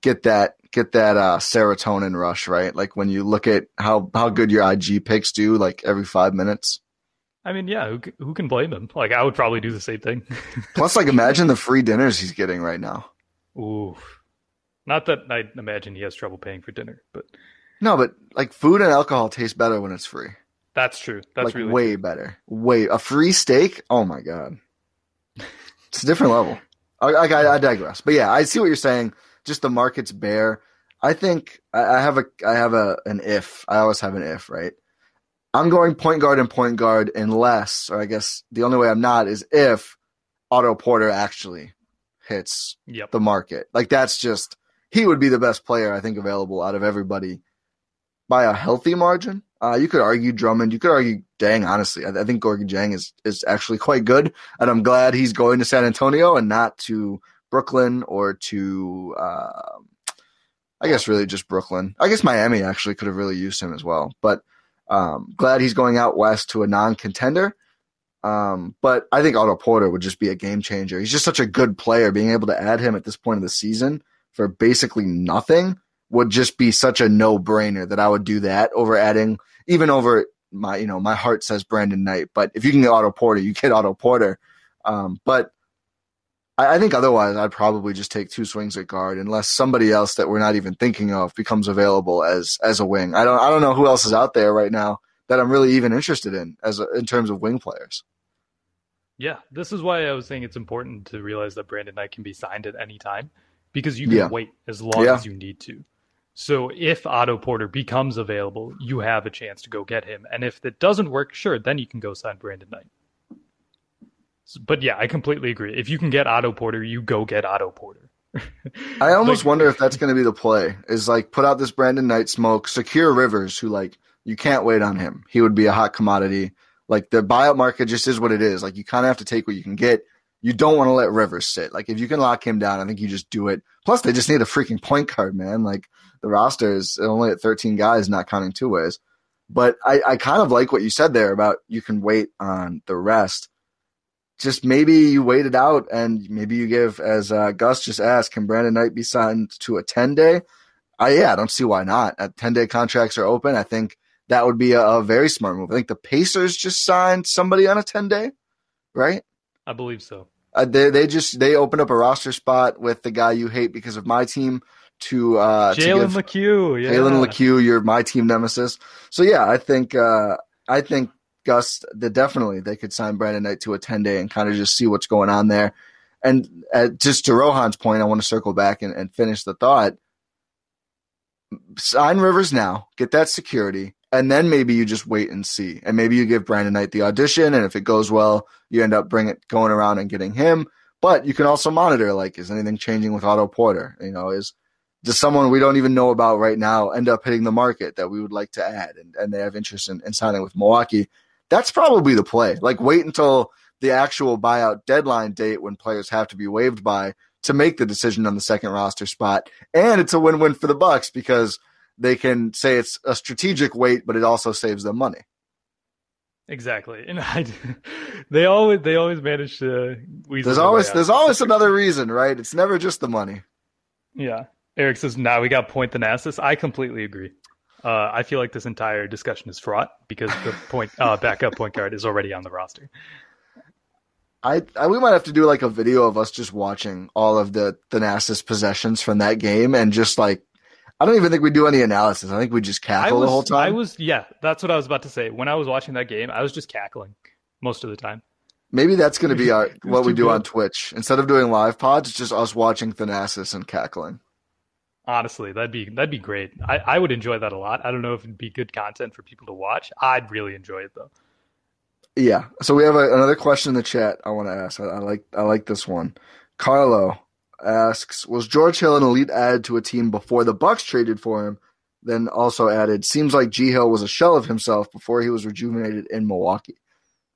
get that get that uh, serotonin rush, right? Like when you look at how how good your IG picks do, like every five minutes. I mean, yeah, who, who can blame him? Like, I would probably do the same thing. [LAUGHS] Plus, like, imagine the free dinners he's getting right now. Ooh, not that I imagine he has trouble paying for dinner, but no, but like food and alcohol taste better when it's free. That's true. That's like really way true. better. Way a free steak. Oh my god, it's a different level. I, I, I, digress, but yeah, I see what you're saying. Just the market's bare. I think I, I have a I have a an if. I always have an if, right? I'm going point guard and point guard unless, or I guess the only way I'm not is if Otto Porter actually hits yep. the market. Like that's just he would be the best player I think available out of everybody by a healthy margin. Uh, you could argue Drummond. You could argue Dieng. Honestly, I, I think Gorgui Dieng is is actually quite good, and I'm glad he's going to San Antonio and not to Brooklyn or to. Uh, I guess really just Brooklyn. I guess Miami actually could have really used him as well, but um, glad he's going out west to a non-contender. Um, but I think Otto Porter would just be a game changer. He's just such a good player. Being able to add him at this point of the season for basically nothing would just be such a no-brainer that I would do that over adding even over my you know my heart says Brandon Knight, but if you can get Otto Porter, you get Otto Porter. Um, but I, I, think otherwise I'd probably just take two swings at guard unless somebody else that we're not even thinking of becomes available as as a wing. I don't I don't know who else is out there right now that I'm really even interested in as a, in terms of wing players. Yeah, this is why I was saying it's important to realize that Brandon Knight can be signed at any time because you can yeah. wait as long yeah. as you need to. So if Otto Porter becomes available, you have a chance to go get him. And if it doesn't work, sure, then you can go sign Brandon Knight. But yeah, I completely agree. If you can get Otto Porter, you go get Otto Porter. [LAUGHS] I almost like, wonder if that's going to be the play. Is like put out this Brandon Knight smoke, secure Rivers, who like you can't wait on him. He would be a hot commodity. Like the buyout market just is what it is. Like you kind of have to take what you can get. You don't want to let Rivers sit. Like if you can lock him down, I think you just do it. Plus, they just need a freaking point guard, man. Like the roster is only at 13 guys, not counting two ways. But I, I kind of like what you said there about you can wait on the rest. Just maybe you wait it out and maybe you give, as uh, Gus just asked, can Brandon Knight be signed to a 10 day? I, yeah, I don't see why not. At 10 day contracts are open. I think that would be a, a, very smart move. I think the Pacers just signed somebody on a 10 day, right? I believe so. Uh, they, they just, they opened up a roster spot with the guy you hate because of my team to uh Jalen McHugh. Yeah. Jalen McHugh, you're my team nemesis. So yeah, I think uh I think That definitely they could sign Brandon Knight to a 10 day and kind of just see what's going on there. And uh, just to Rohan's point, I want to circle back and, and finish the thought. Sign Rivers now, get that security, and then maybe you just wait and see. And maybe you give Brandon Knight the audition, and if it goes well, you end up bringing going around and getting him. But you can also monitor, like, is anything changing with Otto Porter? You know, is does someone we don't even know about right now end up hitting the market that we would like to add and, and they have interest in, in signing with Milwaukee? That's probably the play. Like wait until the actual buyout deadline date when players have to be waived by to make the decision on the second roster spot. And it's a win-win for the Bucks because they can say it's a strategic wait, but it also saves them money. Exactly, and [LAUGHS] I, they always they always manage to. There's always there's always another reason, right? It's never just the money. Yeah, Eric says, "Now nah, we got point the Thanasis." I completely agree. Uh, I feel like this entire discussion is fraught because the [LAUGHS] point uh, backup point guard is already on the roster. I, I, we might have to do like a video of us just watching all of the Thanasis possessions from that game and just like I don't even think we do any analysis. I think we just cackle was, the whole time. I was yeah, that's what I was about to say. When I was watching that game, I was just cackling most of the time. Maybe that's going to be our [LAUGHS] what we do good. on Twitch. Instead of doing live pods, it's just us watching Thanasis and cackling. Honestly, that'd be that'd be great. I, I would enjoy that a lot. I don't know if it'd be good content for people to watch. I'd really enjoy it though. Yeah. So we have a, another question in the chat. I want to ask. I, I like I like this one. Carlo asks, was George Hill an elite add to a team before the Bucks traded for him? Then also added, seems like G Hill was a shell of himself before he was rejuvenated in Milwaukee.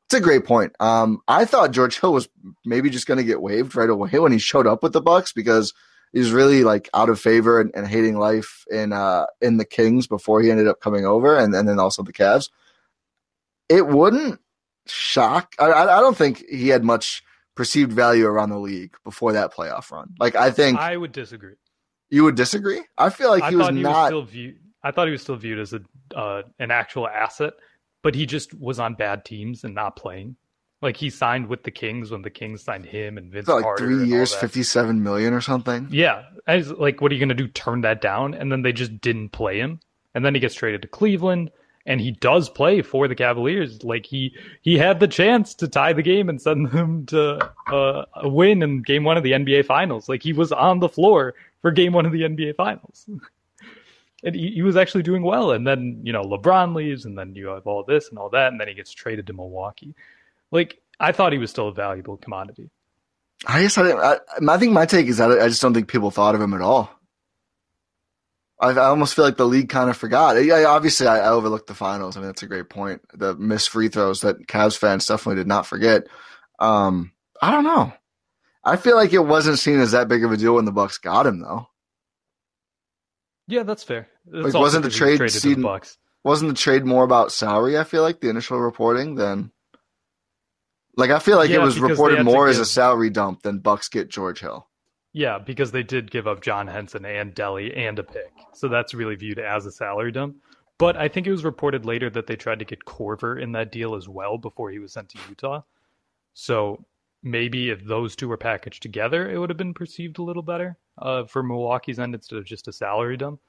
It's a great point. Um, I thought George Hill was maybe just going to get waived right away when he showed up with the Bucks because he was really like out of favor and, and hating life in uh, in the Kings before he ended up coming over, and, and then also the Cavs. It wouldn't shock. I, I don't think he had much perceived value around the league before that playoff run. Like I think I would disagree. You would disagree? I feel like he was he not. Was still viewed, I thought he was still viewed as a uh, an actual asset but he just was on bad teams and not playing. Like he signed with the Kings when the Kings signed him and Vince like Carter three years, fifty-seven million or something. Yeah, I was like, what are you going to do? Turn that down? And then they just didn't play him, and then he gets traded to Cleveland, and he does play for the Cavaliers. Like he he had the chance to tie the game and send them to uh, a win in Game One of the NBA Finals. Like he was on the floor for Game One of the NBA Finals. [LAUGHS] And he, he was actually doing well, and then you know LeBron leaves, and then you have all this and all that, and then he gets traded to Milwaukee. Like I thought he was still a valuable commodity. I guess I, didn't, I, I think my take is that I just don't think people thought of him at all. I, I almost feel like the league kind of forgot. Yeah, obviously, I, I overlooked the finals. I mean, that's a great point. The missed free throws that Cavs fans definitely did not forget. Um, I don't know. I feel like it wasn't seen as that big of a deal when the Bucks got him, though. Yeah, that's fair. That's Like, wasn't the because he was trade the Bucks? Wasn't the trade more about salary? I feel like the initial reporting than. Like I feel like Yeah, it was reported more as a salary dump than Bucks get George Hill. Yeah, because they did give up John Henson and Delly and a pick. So that's really viewed as a salary dump. But I think it was reported later that they tried to get Korver in that deal as well before he was sent to Utah. So maybe if those two were packaged together, it would have been perceived a little better uh, for Milwaukee's end instead of just a salary dump.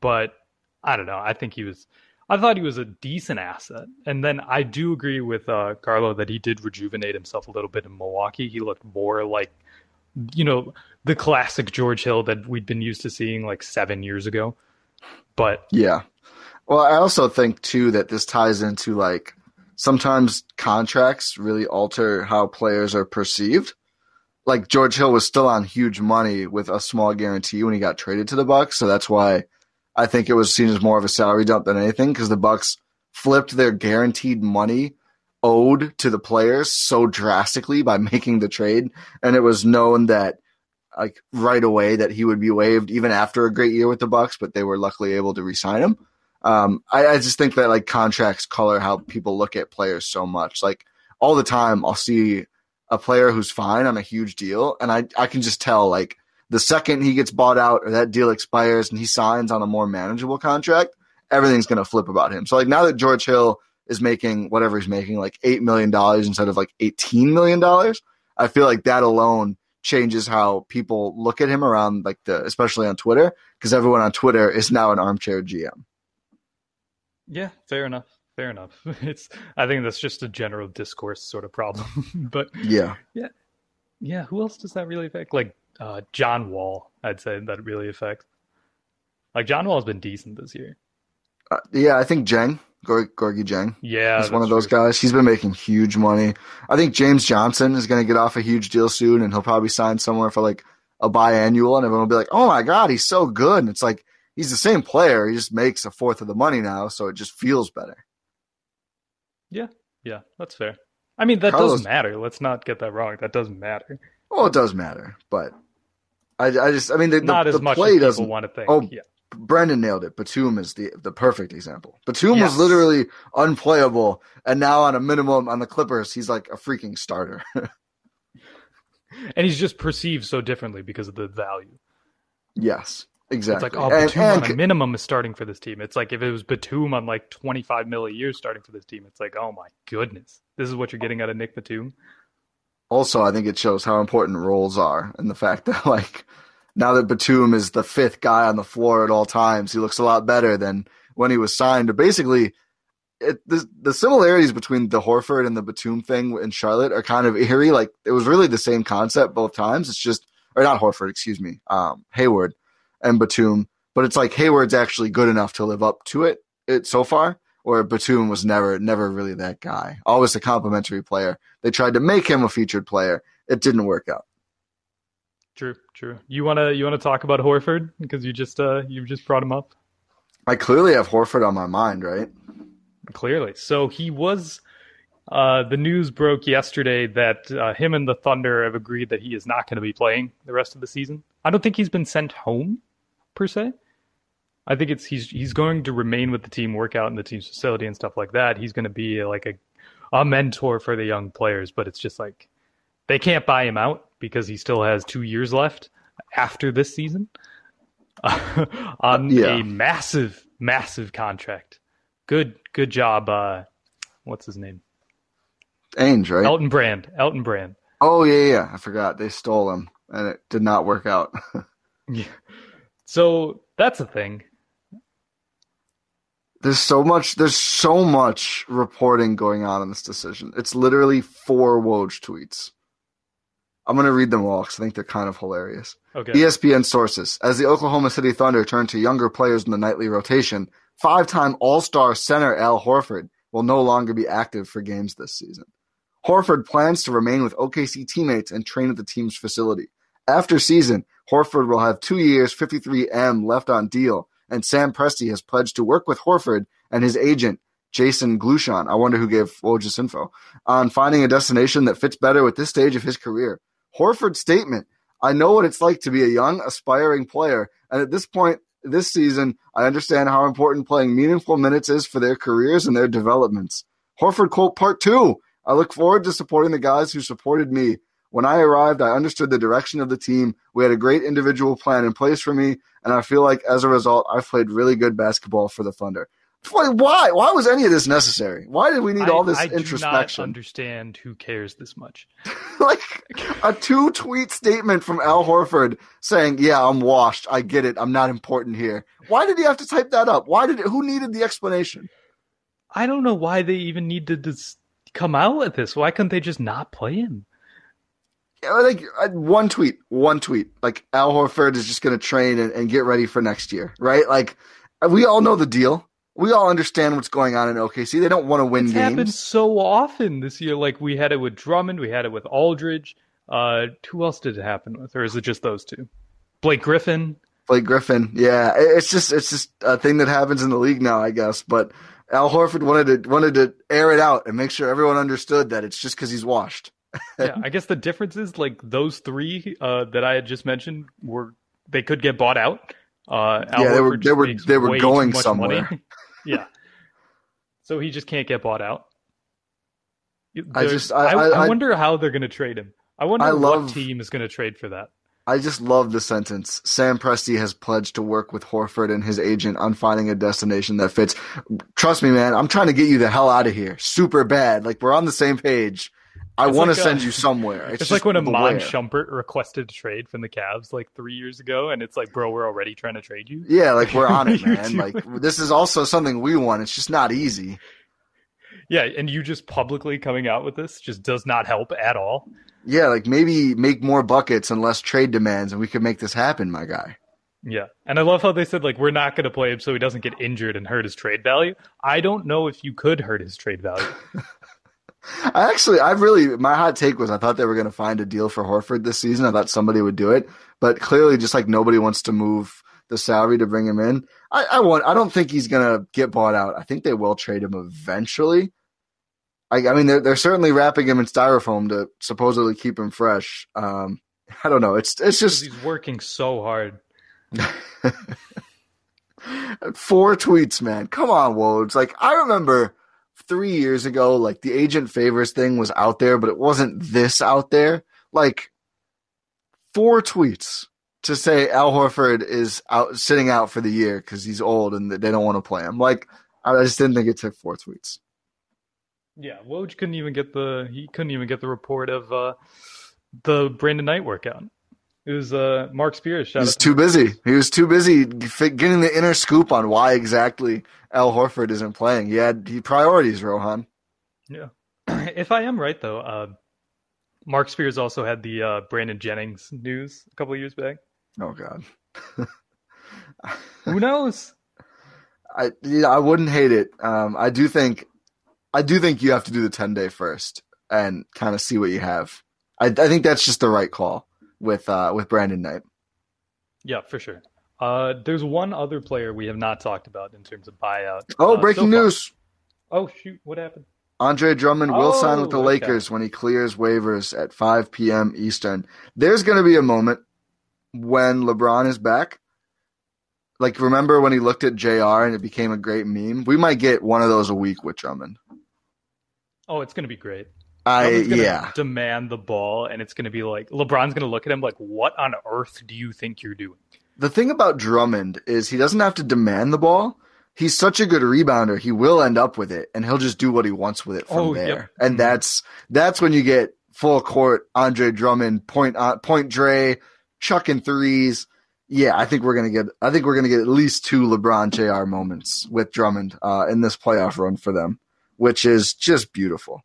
But I don't know. I think he was. I thought he was a decent asset. And then I do agree with uh, Carlo that he did rejuvenate himself a little bit in Milwaukee. He looked more like, you know, the classic George Hill that we'd been used to seeing like seven years ago. But Yeah. Well, I also think too that this ties into like sometimes contracts really alter how players are perceived. Like George Hill was still on huge money with a small guarantee when he got traded to the Bucks, so that's why I think it was seen as more of a salary dump than anything because the Bucks flipped their guaranteed money owed to the players so drastically by [LAUGHS] making the trade, and it was known that like right away that he would be waived even after a great year with the Bucks, but they were luckily able to re-sign him. Um, I, I just think that like contracts color how people look at players so much. Like all the time, I'll see a player who's fine on a huge deal, and I I can just tell like the second he gets bought out or that deal expires and he signs on a more manageable contract, everything's gonna flip about him. So like now that George Hill is making whatever he's making, like eight million dollars instead of like eighteen million dollars, I feel like that alone changes how people look at him around like the especially on Twitter because everyone on Twitter is now an armchair GM. yeah, fair enough. Fair enough. [LAUGHS] It's I think that's just a general discourse sort of problem. [LAUGHS] but Yeah. yeah, yeah. Who else does that really affect? Like uh, John Wall, I'd say that really affects. Like John Wall's been decent this year. Uh, yeah, I think Dieng, Gor- Gorgui Dieng, Yeah, he's one of those true. guys. He's been making huge money. I think James Johnson is going to get off a huge deal soon, and he'll probably sign somewhere for like a biannual, and everyone will be like, "Oh my god, he's so good!" And it's like he's the same player. He just makes a fourth of the money now, so it just feels better. Yeah, yeah, that's fair. I mean, that Carlos- does matter. Let's not get that wrong. That doesn't matter. Well, it does matter, but I, I just, I mean, the, the, as the much play as doesn't. want to think. Oh, yeah. Brendan nailed it. Batum is the the perfect example. Batum Yes. was literally unplayable, and now on a minimum on the Clippers, he's like a freaking starter. [LAUGHS] And he's just perceived so differently because of the value. yes, exactly. It's like, oh, And- Batum and on a minimum is starting for this team. It's like if it was Batum on like 25 mil a year starting for this team, it's like, oh my goodness. This is what you're getting out of Nick Batum. Also, I think it shows how important roles are, and the fact that [LAUGHS] like now that Batum is the fifth guy on the floor at all times, he looks a lot better than when he was signed. Basically, it, the the similarities between the Horford and the Batum thing in Charlotte are kind of eerie. Like it was really the same concept both times. It's just or not Horford, excuse me, um, Hayward and Batum. But it's like Hayward's actually good enough to live up to it. It so far, where Batum was never never really that guy. Always a complimentary player. They tried to make him a featured player. It didn't work out. True, true. You wanna you wanna talk about Horford because you just uh you just brought him up I clearly have Horford on my mind, right? clearly. So he was. Uh, the news broke yesterday that uh, him and the Thunder have agreed that he is not going to be playing the rest of the season. I don't think he's been sent home, per se. I think it's he's he's going to remain with the team, work out in the team's facility and stuff like that. He's going to be like a a mentor for the young players, but it's just like they can't buy him out because he still has two years left after this season [LAUGHS] on Yeah. a massive, massive contract. Good, good job, uh, what's his name? Ainge, right? Elton Brand. Elton Brand. Oh yeah, yeah. I forgot they stole him, and it did not work out. [LAUGHS] yeah. So that's a thing. There's so much. There's so much reporting going on in this decision. It's literally four Woj tweets. I'm gonna read them all because I think they're kind of hilarious. Okay. ESPN sources: As the Oklahoma City Thunder turn to younger players in the nightly rotation, five-time All-Star center Al Horford will no longer be active for games this season. Horford plans to remain with OKC teammates and train at the team's facility. After season, Horford will have two years, 53M left on deal, and Sam Presti has pledged to work with Horford and his agent, Jason Glushon. I wonder who gave Woj this info on finding a destination that fits better with this stage of his career. Horford's statement: "I know what it's like to be a young, aspiring player, and at this point this season, I understand how important playing meaningful minutes is for their careers and their developments." Horford quote part two. I look forward to supporting the guys who supported me. When I arrived, I understood the direction of the team. We had a great individual plan in place for me, and I feel like as a result, I've played really good basketball for the Thunder. Why? Why was any of this necessary? Why did we need all this I introspection? Not understand who cares this much. [LAUGHS] like a two tweet statement from Al Horford saying, "Yeah, I'm washed. I get it. I'm not important here." Why did he have to type that up? Why did it, who needed the explanation? I don't know why they even need to come out with this. Why couldn't they just not play him? Yeah, like uh, one tweet, one tweet. Like Al Horford is just going to train and, and get ready for next year, right? Like we all know the deal. We all understand what's going on in OKC. They don't want to win it's games. happened so often this year. Like we had it with Drummond, we had it with Aldridge. Uh, who else did it happen with, or is it just those two? Blake Griffin. Blake Griffin. Yeah, it's just it's just a thing that happens in the league now, I guess. But Al Horford wanted to wanted to air it out and make sure everyone understood that it's just because he's washed. Yeah, I [LAUGHS] guess the difference is like those three uh, that I had just mentioned were they could get bought out. Uh, Al yeah, they were they were they were going somewhere. [LAUGHS] yeah, so he just can't get bought out. I just- I- I, I- I I- wonder how they're going to trade him. I wonder I love- what team is going to trade for that. I just love the sentence. Sam Presti has pledged to work with Horford and his agent on finding a destination that fits. Trust me, man. I'm trying to get you the hell out of here. Super bad. Like we're on the same page. I want like to a- send you somewhere. It's, It's, like when Iman where. Shumpert requested a trade from the Cavs like three years ago, and it's like, bro, we're already trying to trade you. Yeah, like we're [LAUGHS] on it, man. Like this is also something we want. It's just not easy. Yeah, and you just publicly coming out with this just does not help at all. Yeah, like maybe make more buckets and less trade demands, and we could make this happen, my guy. Yeah, and I love how they said like we're not going to play him so he doesn't get injured and hurt his trade value. I don't know if you could hurt his trade value. [LAUGHS] I actually, I really, my hot take was I thought they were going to find a deal for Horford this season. I thought somebody would do it, but clearly, just like nobody wants to move the salary to bring him in. I, I want. I don't think he's going to get bought out. I think they will trade him eventually. I, I mean, they're they're certainly wrapping him in styrofoam to supposedly keep him fresh. Um, I don't know. It's it's just he's working so hard. [LAUGHS] four tweets, man. Come on, Woj. Like I remember three years ago, like the agent favors thing was out there, but it wasn't this out there. Like four tweets to say Al Horford is out sitting out for the year because he's old and they don't want to play him. Like I just didn't think it took four tweets. Yeah, Woj couldn't even get the he couldn't even get the report of uh, the Brandon Knight workout. It was uh, Mark Spears. Shout out to too busy. He was too busy getting the inner scoop on why exactly Al Horford isn't playing. He had he priorities, Rohan. Yeah. [CLEARS THROAT] if I am right though, uh, Mark Spears also had the uh, Brandon Jennings news a couple of years back. Oh God. Who knows? [LAUGHS] I yeah, I wouldn't hate it. Um, I do think, I do think you have to do the ten day first and kind of see what you have. I, I think that's just the right call with uh, with Brandon Knight. Yeah, for sure. Uh, there's one other player we have not talked about in terms of buyout. Oh, uh, breaking so news! Oh shoot, what happened? Andre Drummond will sign with the Oh, okay. Lakers when he clears waivers at 5 p.m. Eastern. There's going to be a moment when LeBron is back. Like, remember when he looked at JR and it became a great meme? We might get one of those a week with Drummond. Oh, it's gonna be great. I yeah. demand the ball, and it's gonna be like LeBron's gonna look at him like, "What on earth do you think you're doing?" The thing about Drummond is he doesn't have to demand the ball, he's such a good rebounder. He will end up with it, and he'll just do what he wants with it from Oh, there. yep. And that's that's when you get full court Andre Drummond point uh, point Dre chucking threes. Yeah, I think we're gonna get. I think we're gonna get at least two LeBron Jr. moments with Drummond uh, in this playoff run for them, which is just beautiful.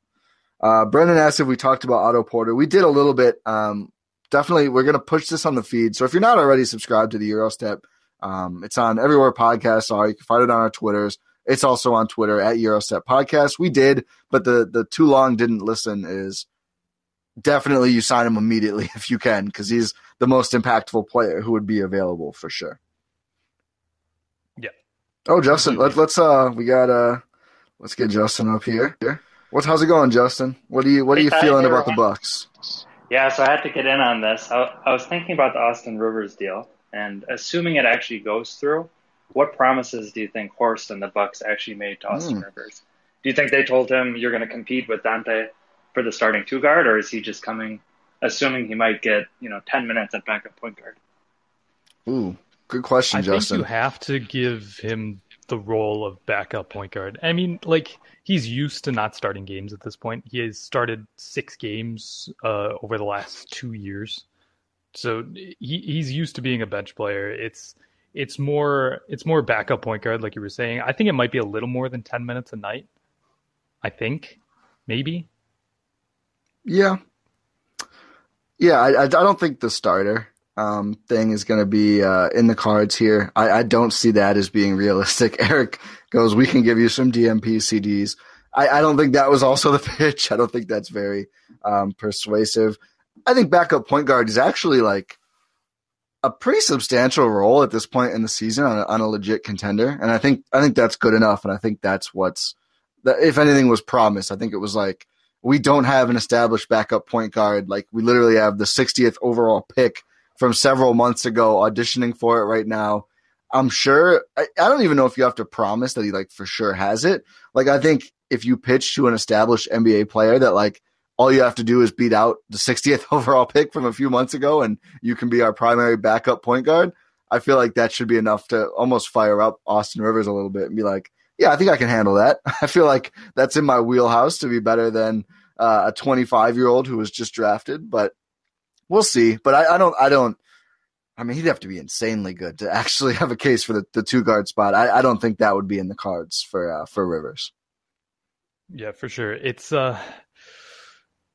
Uh, Brendan asked if we talked about Otto Porter. We did a little bit. Um, definitely, we're gonna push this on the feed. So if you're not already subscribed to the Eurostep, um, it's on everywhere podcasts are. You can find it on our Twitters. It's also on Twitter at Eurostep Podcast. We did, but the the too long didn't listen is definitely you sign him immediately [LAUGHS] if you can because he's the most impactful player who would be available for sure. Yeah. Oh, Justin, let, let's uh, we got uh, let's get Justin up here. What's how's it going, Justin? What are you what are you feeling about the. Bucks? Yeah, so I had to get in on this. I, I was thinking about the Austin Rivers deal, and assuming it actually goes through, what promises do you think Horst and the Bucks actually made to Austin Hmm. Rivers? Do you think they told him you're going to compete with Donte for the starting two guard, or is he just coming, assuming he might get you know ten minutes at backup point guard? Ooh, good question, I Justin. think you have to give him the role of backup point guard. I mean, like he's used to not starting games at this point. He has started six games uh, over the last two years, so he, he's used to being a bench player. It's it's more it's more backup point guard, like you were saying. I think it might be a little more than ten minutes a night. I think, maybe. Yeah. Yeah, I, I I don't think the starter um, thing is going to be uh, in the cards here. I, I don't see that as being realistic. [LAUGHS] Eric goes, we can give you some DNP CDs. I, I don't think that was also the [LAUGHS] pitch. I don't think that's very um, persuasive. I think backup point guard is actually like a pretty substantial role at this point in the season on a, on a legit contender, and I think I think that's good enough. And I think that's what's that. If anything was promised, I think it was like we don't have an established backup point guard. Like we literally have the 60th overall pick from several months ago auditioning for it right now. I'm sure I, I don't even know if you have to promise that he like for sure has it. Like I think if you pitch to an established NBA player that like all you have to do is beat out the 60th [LAUGHS] overall pick from a few months ago and you can be our primary backup point guard, I feel like that should be enough to almost fire up Austin Rivers a little bit and be like, yeah, I think I can handle that. [LAUGHS] I feel like that's in my wheelhouse to be better than uh, a 25 year old who was just drafted, but we'll see. But I, I don't, I don't, I mean, he'd have to be insanely good to actually [LAUGHS] have a case for the, the two guard spot. I, I don't think that would be in the cards for, uh, for Rivers. Yeah, for sure. It's uh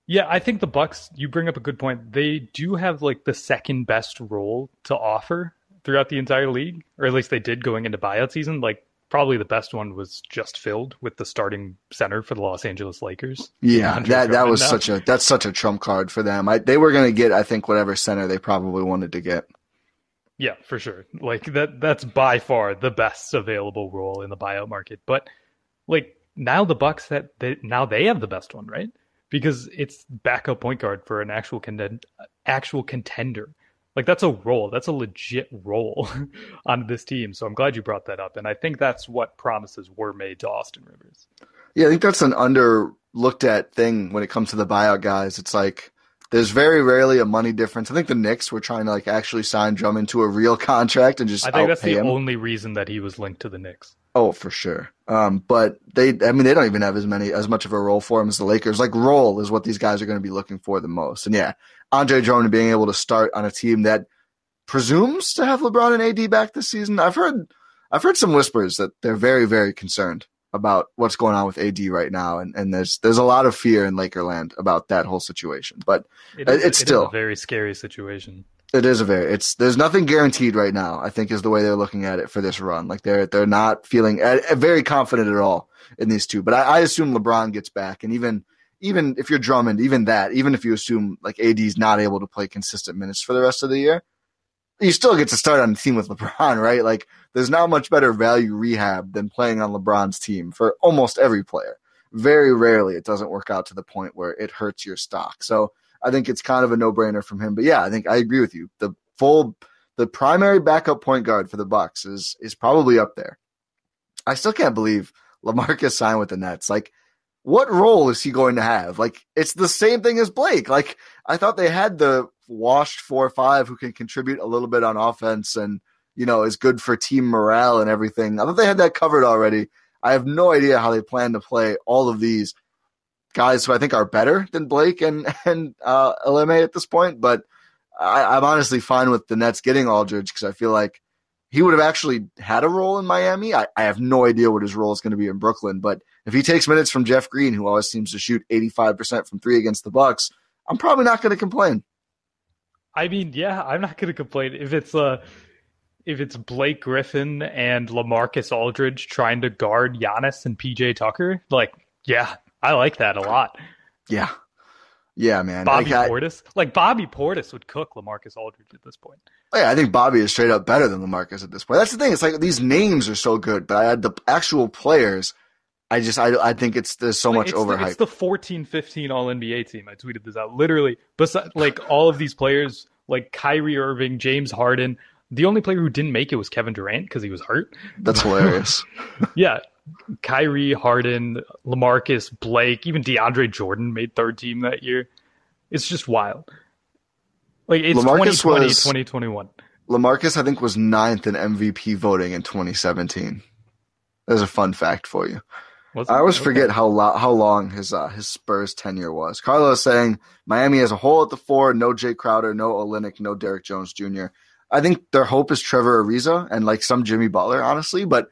yeah, I think the Bucks you bring up a good point. They do have like the second best role to offer throughout the entire league, or at least they did going into buyout season. Like probably the best one was just filled with the starting center for the Los Angeles Lakers. Yeah, Andre that that was now. such a that's such a trump card for them. I, they were going to get, I think, whatever center they probably wanted to get. Yeah, for sure. Like that that's by far the best available role in the buyout market. But like now the Bucks that they, now they have the best one, right? Because it's backup point guard for an actual contend, actual contender. Like that's a role. That's a legit role [LAUGHS] on this team. So I'm glad you brought that up. And I think that's what promises were made to Austin Rivers. Yeah, I think that's an underlooked at thing when it comes to the buyout guys. It's like there's very rarely a money difference. I think the Knicks were trying to like actually sign Drummond to a real [LAUGHS] contract and just I think that's the him. only reason that he was linked to the Knicks. Oh, for sure. Um, but they, I mean, they don't even have as many, as much of a role for him as the Lakers. Like role is what these guys are going to be looking for the most. And yeah, Andre Drummond being able to start on a team that presumes to have LeBron and AD back this season. I've heard, I've heard some whispers that they're very, very concerned about what's going on with AD right now. And, and there's, there's a lot of fear in Lakerland about that whole situation, but It is, it's it still, a very scary situation. It is a very it's there's nothing guaranteed right now. I think is the way they're looking at it for this run. Like they're they're not feeling uh, uh, very confident at all in these two. But I, I assume LeBron gets back, and even even if you're Drummond, even that, even if you assume like AD's not able to play consistent minutes for the rest of the year, you still get to start on a team with [LAUGHS] LeBron, right? Like there's not much better value rehab than playing on LeBron's team for almost every player. Very rarely it doesn't work out to the point where it hurts your stock. So I think it's kind of a no brainer from him. But yeah, I think I agree with you. The full, the primary backup point guard for the Bucks is is probably up there. I still can't believe Lamarcus signed with the Nets. Like, what role is he going to have? Like, it's the same thing as Blake. Like, I thought they had the washed four or five who can contribute a little bit on offense and you know, is good for team morale and everything. I thought they had that covered already. I have no idea how they plan to play all of these guys who I think are better than Blake and [LAUGHS] and uh, Elime at this point. But I, am honestly fine with the Nets getting Aldridge because I feel like he would have actually had a role in Miami. I, I have no idea what his role is going to be in Brooklyn, but if he takes minutes from Jeff Green, who always seems to shoot 85% from three against the Bucks, I'm probably not going to complain. I mean, yeah, I'm not going to complain if it's uh if it's Blake Griffin and LaMarcus Aldridge trying to guard Giannis and PJ Tucker. Like, yeah, I like that a lot. Yeah, yeah, man. Bobby like, Portis, like Bobby Portis would cook LaMarcus Aldridge at this point. Oh, yeah, I think Bobby is straight up better than LaMarcus at this point. That's the thing. It's like these names are so good, but I had the actual players. I just I, I think it's there's so like, much overhype. The, it's the 14-15 All NBA team. I tweeted this out. Literally, besides like all of these players, like Kyrie Irving, James Harden. The only player who didn't make it was Kevin Durant because he was hurt. That's hilarious. [LAUGHS] yeah, Kyrie, Harden, Lamarcus, Blake, even DeAndre Jordan made third team that year. It's just wild. Like it's LaMarcus 2020, was, 2021. LaMarcus, I think, was ninth in MVP voting in 2017. There's a fun fact for you. I always okay. forget how lo- how long his uh, his Spurs tenure was. Carlos saying Miami as a whole at the four, no Jae Crowder, no Olynyk, no Derrick Jones Jr. I think their hope is Trevor Ariza and like some Jimmy Butler, honestly. But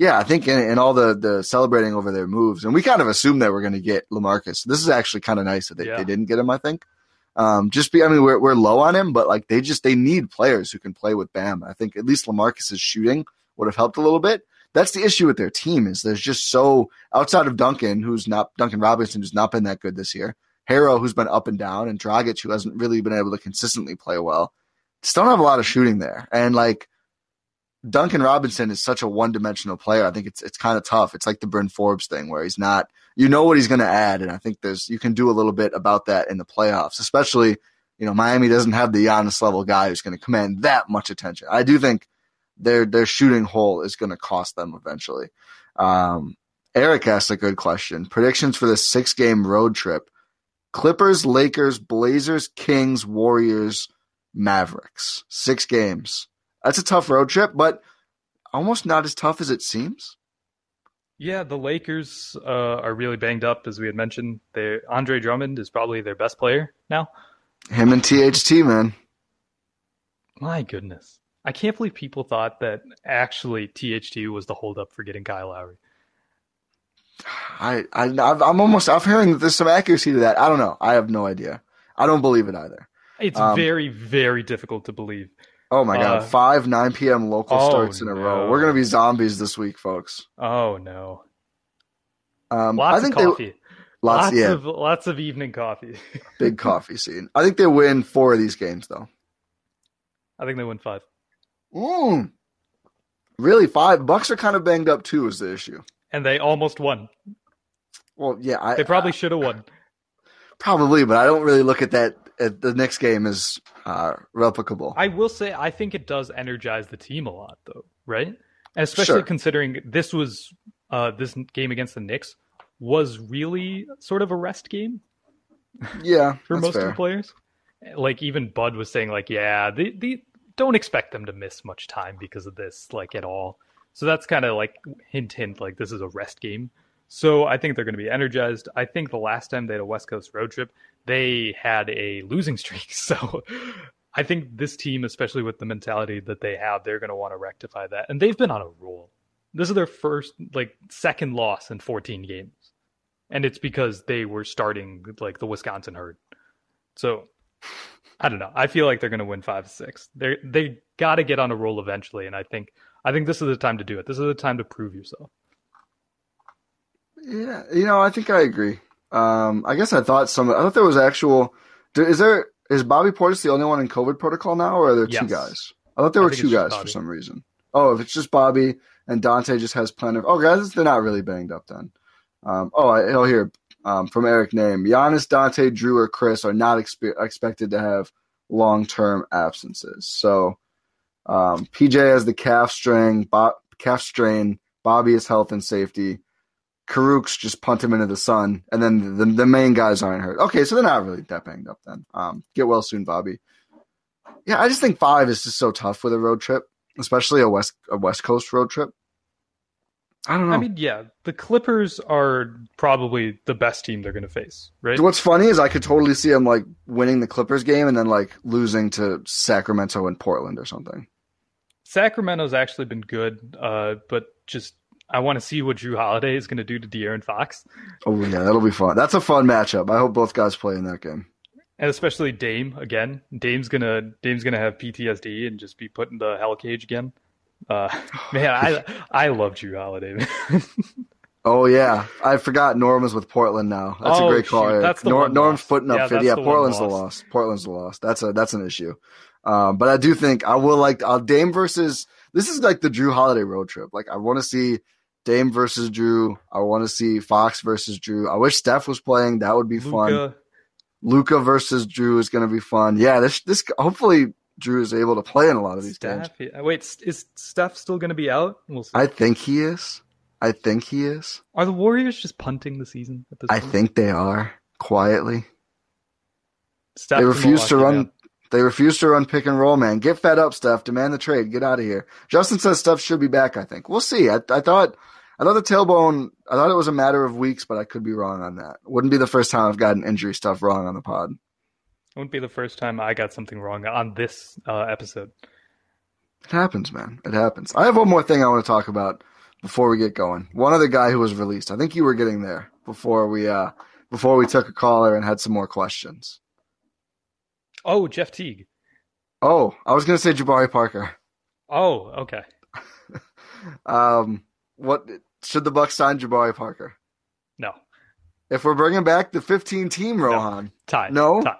yeah, I think in, in all the the celebrating over their moves, and we kind of assumed that we're going to get Lamarcus. This is actually kind of nice that they, yeah. they didn't get him. I think. Um, just be, I mean, we're we're low on him, but like they just they need players who can play with Bam. I think at least Lamarcus's shooting would have helped a little bit. That's the issue with their team is there's just so outside of Duncan, who's not Duncan Robinson, who's not been that good this year. Herro, who's been up and down, and Dragic, who hasn't really been able to consistently play well. Just don't have a lot of shooting there, and like Duncan Robinson is such a one dimensional player. I think it's it's kind of tough. It's like the Bryn Forbes thing where he's not you know what he's going to add, and I think there's you can do a little bit about that in the playoffs, especially you know Miami doesn't have the Giannis level guy who's going to command that much attention. I do think their their shooting hole is going to cost them eventually. Um, Eric asked a good question: predictions for the six game road trip: Clippers, Lakers, Blazers, Kings, Warriors, Mavericks. Six games. That's a tough road trip, but almost not as tough as it seems. Yeah, the Lakers uh, are really banged up, as we had mentioned. They Andre Drummond is probably their best player now. Him and THT, man. My goodness, I can't believe people thought that actually THT was the holdup for getting Kyle Lowry. I, I I'm almost I'm hearing that there's some accuracy to that. I don't know. I have no idea. I don't believe it either. It's um, very very difficult to believe. Oh my god, uh, five 9 p.m. local oh starts in a no. row. We're gonna be zombies this week, folks. Oh no. Um, lots I think of coffee. They, lots, lots yeah. of lots of evening coffee. [LAUGHS] Big coffee scene. I think they win four of these games, though. I think they win five. Mm. Really, five bucks are kind of banged up too. Is the issue? And they almost won. Well, yeah, I, they probably should have won. Probably, but I don't really look at that the next game is uh, replicable. I will say, I think it does energize the team a lot, though, right? And especially sure. considering this was uh, this game against the Knicks was really sort of a rest game. Yeah, [LAUGHS] for most fair. of the players. Like even Bud was saying, like, yeah, they, they don't expect them to miss much time because of this, like at all. So that's kind of like hint, hint, like this is a rest game. So I think they're going to be energized. I think the last time they had a West Coast road trip, they had a losing streak. [LAUGHS] So I think this team, especially with the mentality that they have, they're going to want to rectify that. And they've been on a roll. This is their first, like, second loss in 14 games. And it's because they were starting, like, the Wisconsin herd. So I don't know. I feel like they're going to win five six. They're, they got to get on a roll eventually, and I think I think this is the time to do it. This is the time to prove yourself. Yeah, you know, I think I agree. Um, I guess I thought some. I thought there was actual. Is there is Bobby Portis the only one in COVID protocol now, or are there yes. two guys? I thought there were two guys for some reason. Oh, if it's just Bobby and Donte just has plenty of. Oh, guys, they're not really banged up then. Um, oh, I, will hear um, from Eric Name. Giannis, Donte, Jrue, or Khris are not expe- expected to have long term absences. So um, PJ has the calf strain, bo- calf strain. Bobby is health and safety. Karuk's just punt him into the sun, and then the, the main guys aren't hurt. Okay, so they're not really that banged up then. Um, get well soon, Bobby. Yeah, I just think five is just so tough with a road trip. especially a west a West Coast road trip. I don't know. I mean, yeah, the Clippers are probably the best team they're going to face, right? What's funny is I could totally see them like winning the Clippers game and then like losing to Sacramento and Portland or something. Sacramento's actually been good, uh, but just I want to see what Jrue Holiday is going to do to De'Aaron Fox. Oh yeah, that'll be fun. That's a fun matchup. I hope both guys play in that game. And especially Dame again. Dame's gonna Dame's gonna have PTSD and just be put in the hell cage again. Uh, [SIGHS] man, I I love Jrue Holiday. Man. [LAUGHS] oh yeah, I forgot Norm is with Portland now. That's oh, a great call. Shoot, that's the Norm, Norm's putting up. Yeah, 50. yeah the Portland's the loss. loss. Portland's the loss. That's a that's an issue. Um, but I do think I will like uh, Dame versus. This is like the Jrue Holiday road trip. Like I want to see Dame versus Jrue. I want to see Fox versus Jrue. I wish Steph was playing. That would be fun. Luka versus Jrue is going to be fun. Yeah, this this hopefully Jrue is able to play in a lot of these games. Yeah. Wait, is Steph still going to be out? We'll see. I think he is. I think he is. Are the Warriors just punting the season at this I point? think they are quietly. Steph they refuse to run. They refuse to run pick and roll, man. Get fed up, Steph. Demand the trade. Get out of here. Justin says Steph should be back. I think we'll see. I, I thought, I thought the tailbone. I thought it was a matter of weeks, but I could be wrong on that. Wouldn't be the first time I've gotten injury stuff wrong on the pod. It wouldn't be the first time I got something wrong on this uh, episode. It happens, man. It happens. I have one more thing I want to talk about before we get going. One other guy who was released. I think you were getting there before we uh before we took a caller and had some more questions. Oh, Jeff Teague. Oh, I was gonna say Jabari Parker. Oh, okay. [LAUGHS] Um, what should the Bucks sign Jabari Parker? No. If we're bringing back the 15 team, Rohan, Ti. No? Ti.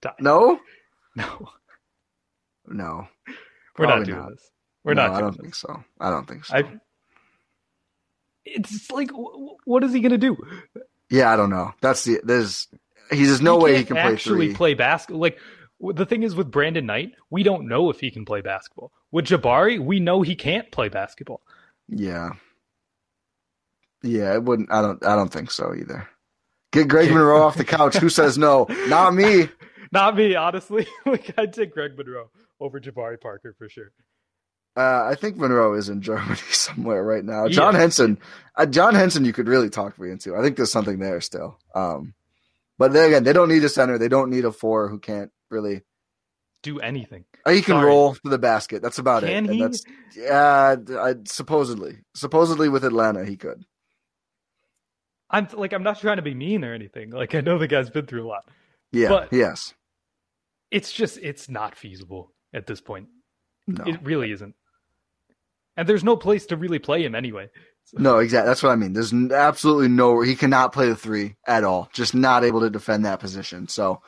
Ti. no, No. no, We're not doing not. this. We're No, not I don't this. think so. I don't think so. I. It's like, wh- wh- what is he going to do? yeah, I don't know. That's the there's. He's there's no way he can't play actually three. play basketball. Like the thing is with Brandon Knight, we don't know if he can play basketball. With Jabari, we know he can't play basketball. Yeah. Yeah, it wouldn't. I don't. I don't think so either. Get Greg Monroe off the couch. Who says no? [LAUGHS] Not me. Not me, honestly. [LAUGHS] like I'd take Greg Monroe over Jabari Parker for sure. Uh, I think Monroe is in Germany [LAUGHS] somewhere right now. John is. Henson. Uh, John Henson, you could really talk me into. I think there's something there still. Um, but then again, they don't need a center. They don't need a four who can't really. Do anything. Uh, He can Sorry. roll to the basket. That's about Can it. And he? That's, yeah, I, supposedly, supposedly with Atlanta, he could. I'm like I'm not trying to be mean or anything. Like I know the guy's been through a lot. Yeah. But- yes. It's just it's not feasible at this point. No. It really isn't. And there's no place to really play him anyway. No, exactly. That's what I mean. There's absolutely no. He cannot play the three at all. Just not able to defend that position. So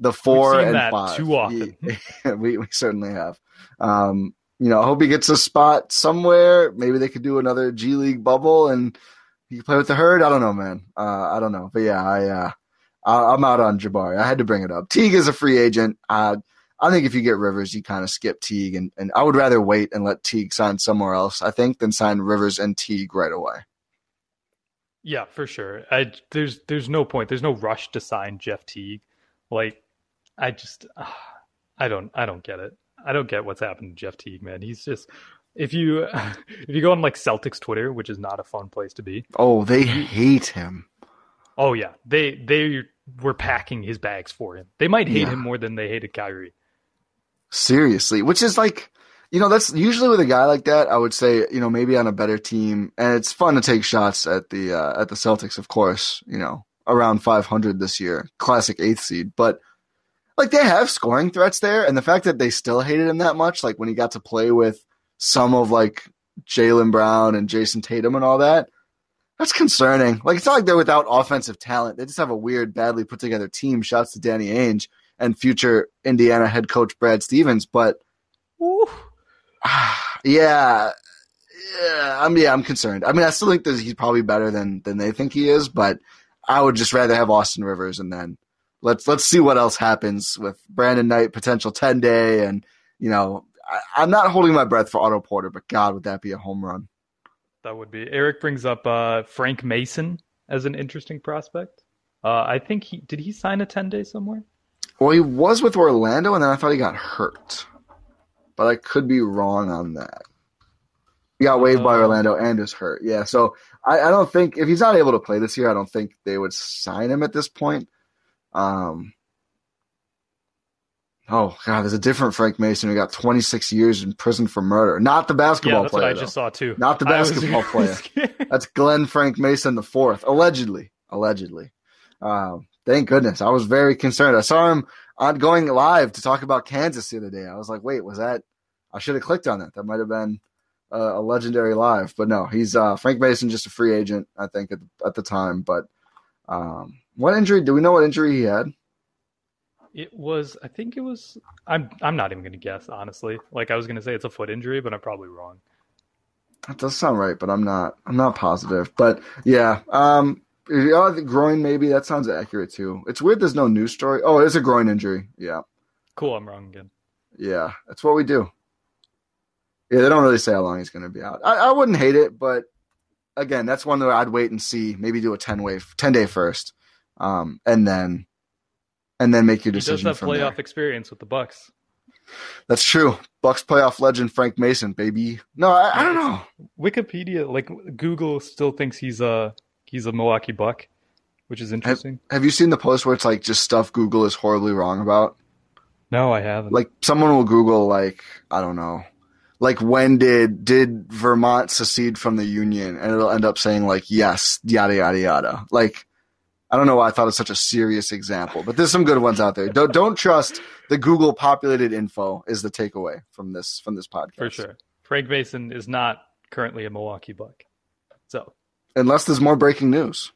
the 4 seen and five too often. Yeah, [LAUGHS] we we certainly have. Um, you know, I hope he gets a spot somewhere. Maybe they could do another G League bubble and he can play with the herd. I don't know, man. Uh, I don't know, but yeah, I uh, I, I'm out on Jabari. I had to bring it up. Teague is a free agent. Uh, I think if you get Rivers, you kind of skip Teague, and, and I would rather wait and let Teague sign somewhere else. I think than sign Rivers and Teague right away. Yeah, for sure. I there's there's no point. There's no rush to sign Jeff Teague. Like I just ah, I don't I don't get it. I don't get what's happened to Jeff Teague, man. He's just if you [LAUGHS] if you go on like Celtics Twitter, which is not a fun place to be. Oh, they hate him. Oh yeah, they they were packing his bags for him. They might hate Yeah. him more than they hated Kyrie. Seriously, which is like, you know, that's usually with a guy like that. I would say, you know, maybe on a better team, and it's fun to take shots at the uh, at the Celtics, of course. You know, around 500 this year, classic eighth seed, but like they have scoring threats there, and the fact that they still hated him that much, like when he got to play with some of like Jaylen Brown and Jayson Tatum and all that. That's concerning. Like it's not like they're without offensive talent. They just have a weird, badly put together team. Shouts to Danny Ainge and future Indiana head coach Brad Stevens. But [SIGHS] yeah, yeah, I'm yeah, I'm concerned. I mean, I still think that he's probably better than than they think he is, but I would just rather have Austin Rivers and then let's let's see what else happens with Brandon Knight potential ten day and you know I, I'm not holding my breath for Otto Porter, but God, would that be a home run? That would be. Eric brings up uh, Frank Mason as an interesting prospect. Uh, I think he did he sign a ten day somewhere. Well, he was with Orlando, and then I thought he got hurt. but I could be wrong on that. He got waived by Uh, Orlando and is hurt. Yeah, so I, I don't think if he's not able to play this year, I don't think they would sign him at this point. Um, oh god, there's a different Frank Mason who got 26 years in prison for murder. Not the Yeah, basketball that's player. what I though. just saw too. Not the basketball [LAUGHS] player. That's Glenn Frank Mason the fourth, allegedly. Allegedly. Um, thank goodness. I was very concerned. I saw him on going live to talk about Kansas the other day. I was like, wait, was that? I should have clicked on that. That might have been uh, a legendary live, but no, he's uh, Frank Mason, just a free agent, I think at the, at the time. But um, what injury? Do we know what injury he had? It was. I think it was. I'm. I'm not even going to guess honestly. Like I was going to say it's a foot injury, but I'm probably wrong. That does sound right, but I'm not. I'm not positive. But yeah, um, the groin maybe that sounds accurate too. It's weird. There's no news story. Oh, it's a groin injury. Yeah. Cool. I'm wrong again. Yeah, that's what we do. Yeah, they don't really say how long he's going to be out. I, I wouldn't hate it, but again, that's one that I'd wait and see. Maybe do a ten wave, ten day first, um, and then and then make your He does decision have playoff there. experience with the Bucks. That's true. Bucks playoff legend Frank Mason, baby. No, I, I don't know. Wikipedia, like Google, still thinks he's a he's a Milwaukee Buck, which is Have, interesting. have you seen the post where it's like just stuff Google is horribly wrong about? No, I haven't. Like someone will Google like I don't know, like when did did Vermont secede from the Union, and it'll end up saying like yes, yada yada yada. Like I don't know why I thought of such a serious example, but there's some good ones out there. Don't don't trust the Google populated info is the takeaway from this from this podcast for sure. Frank Mason is not currently a Milwaukee Buck. So, Unless there's more breaking news.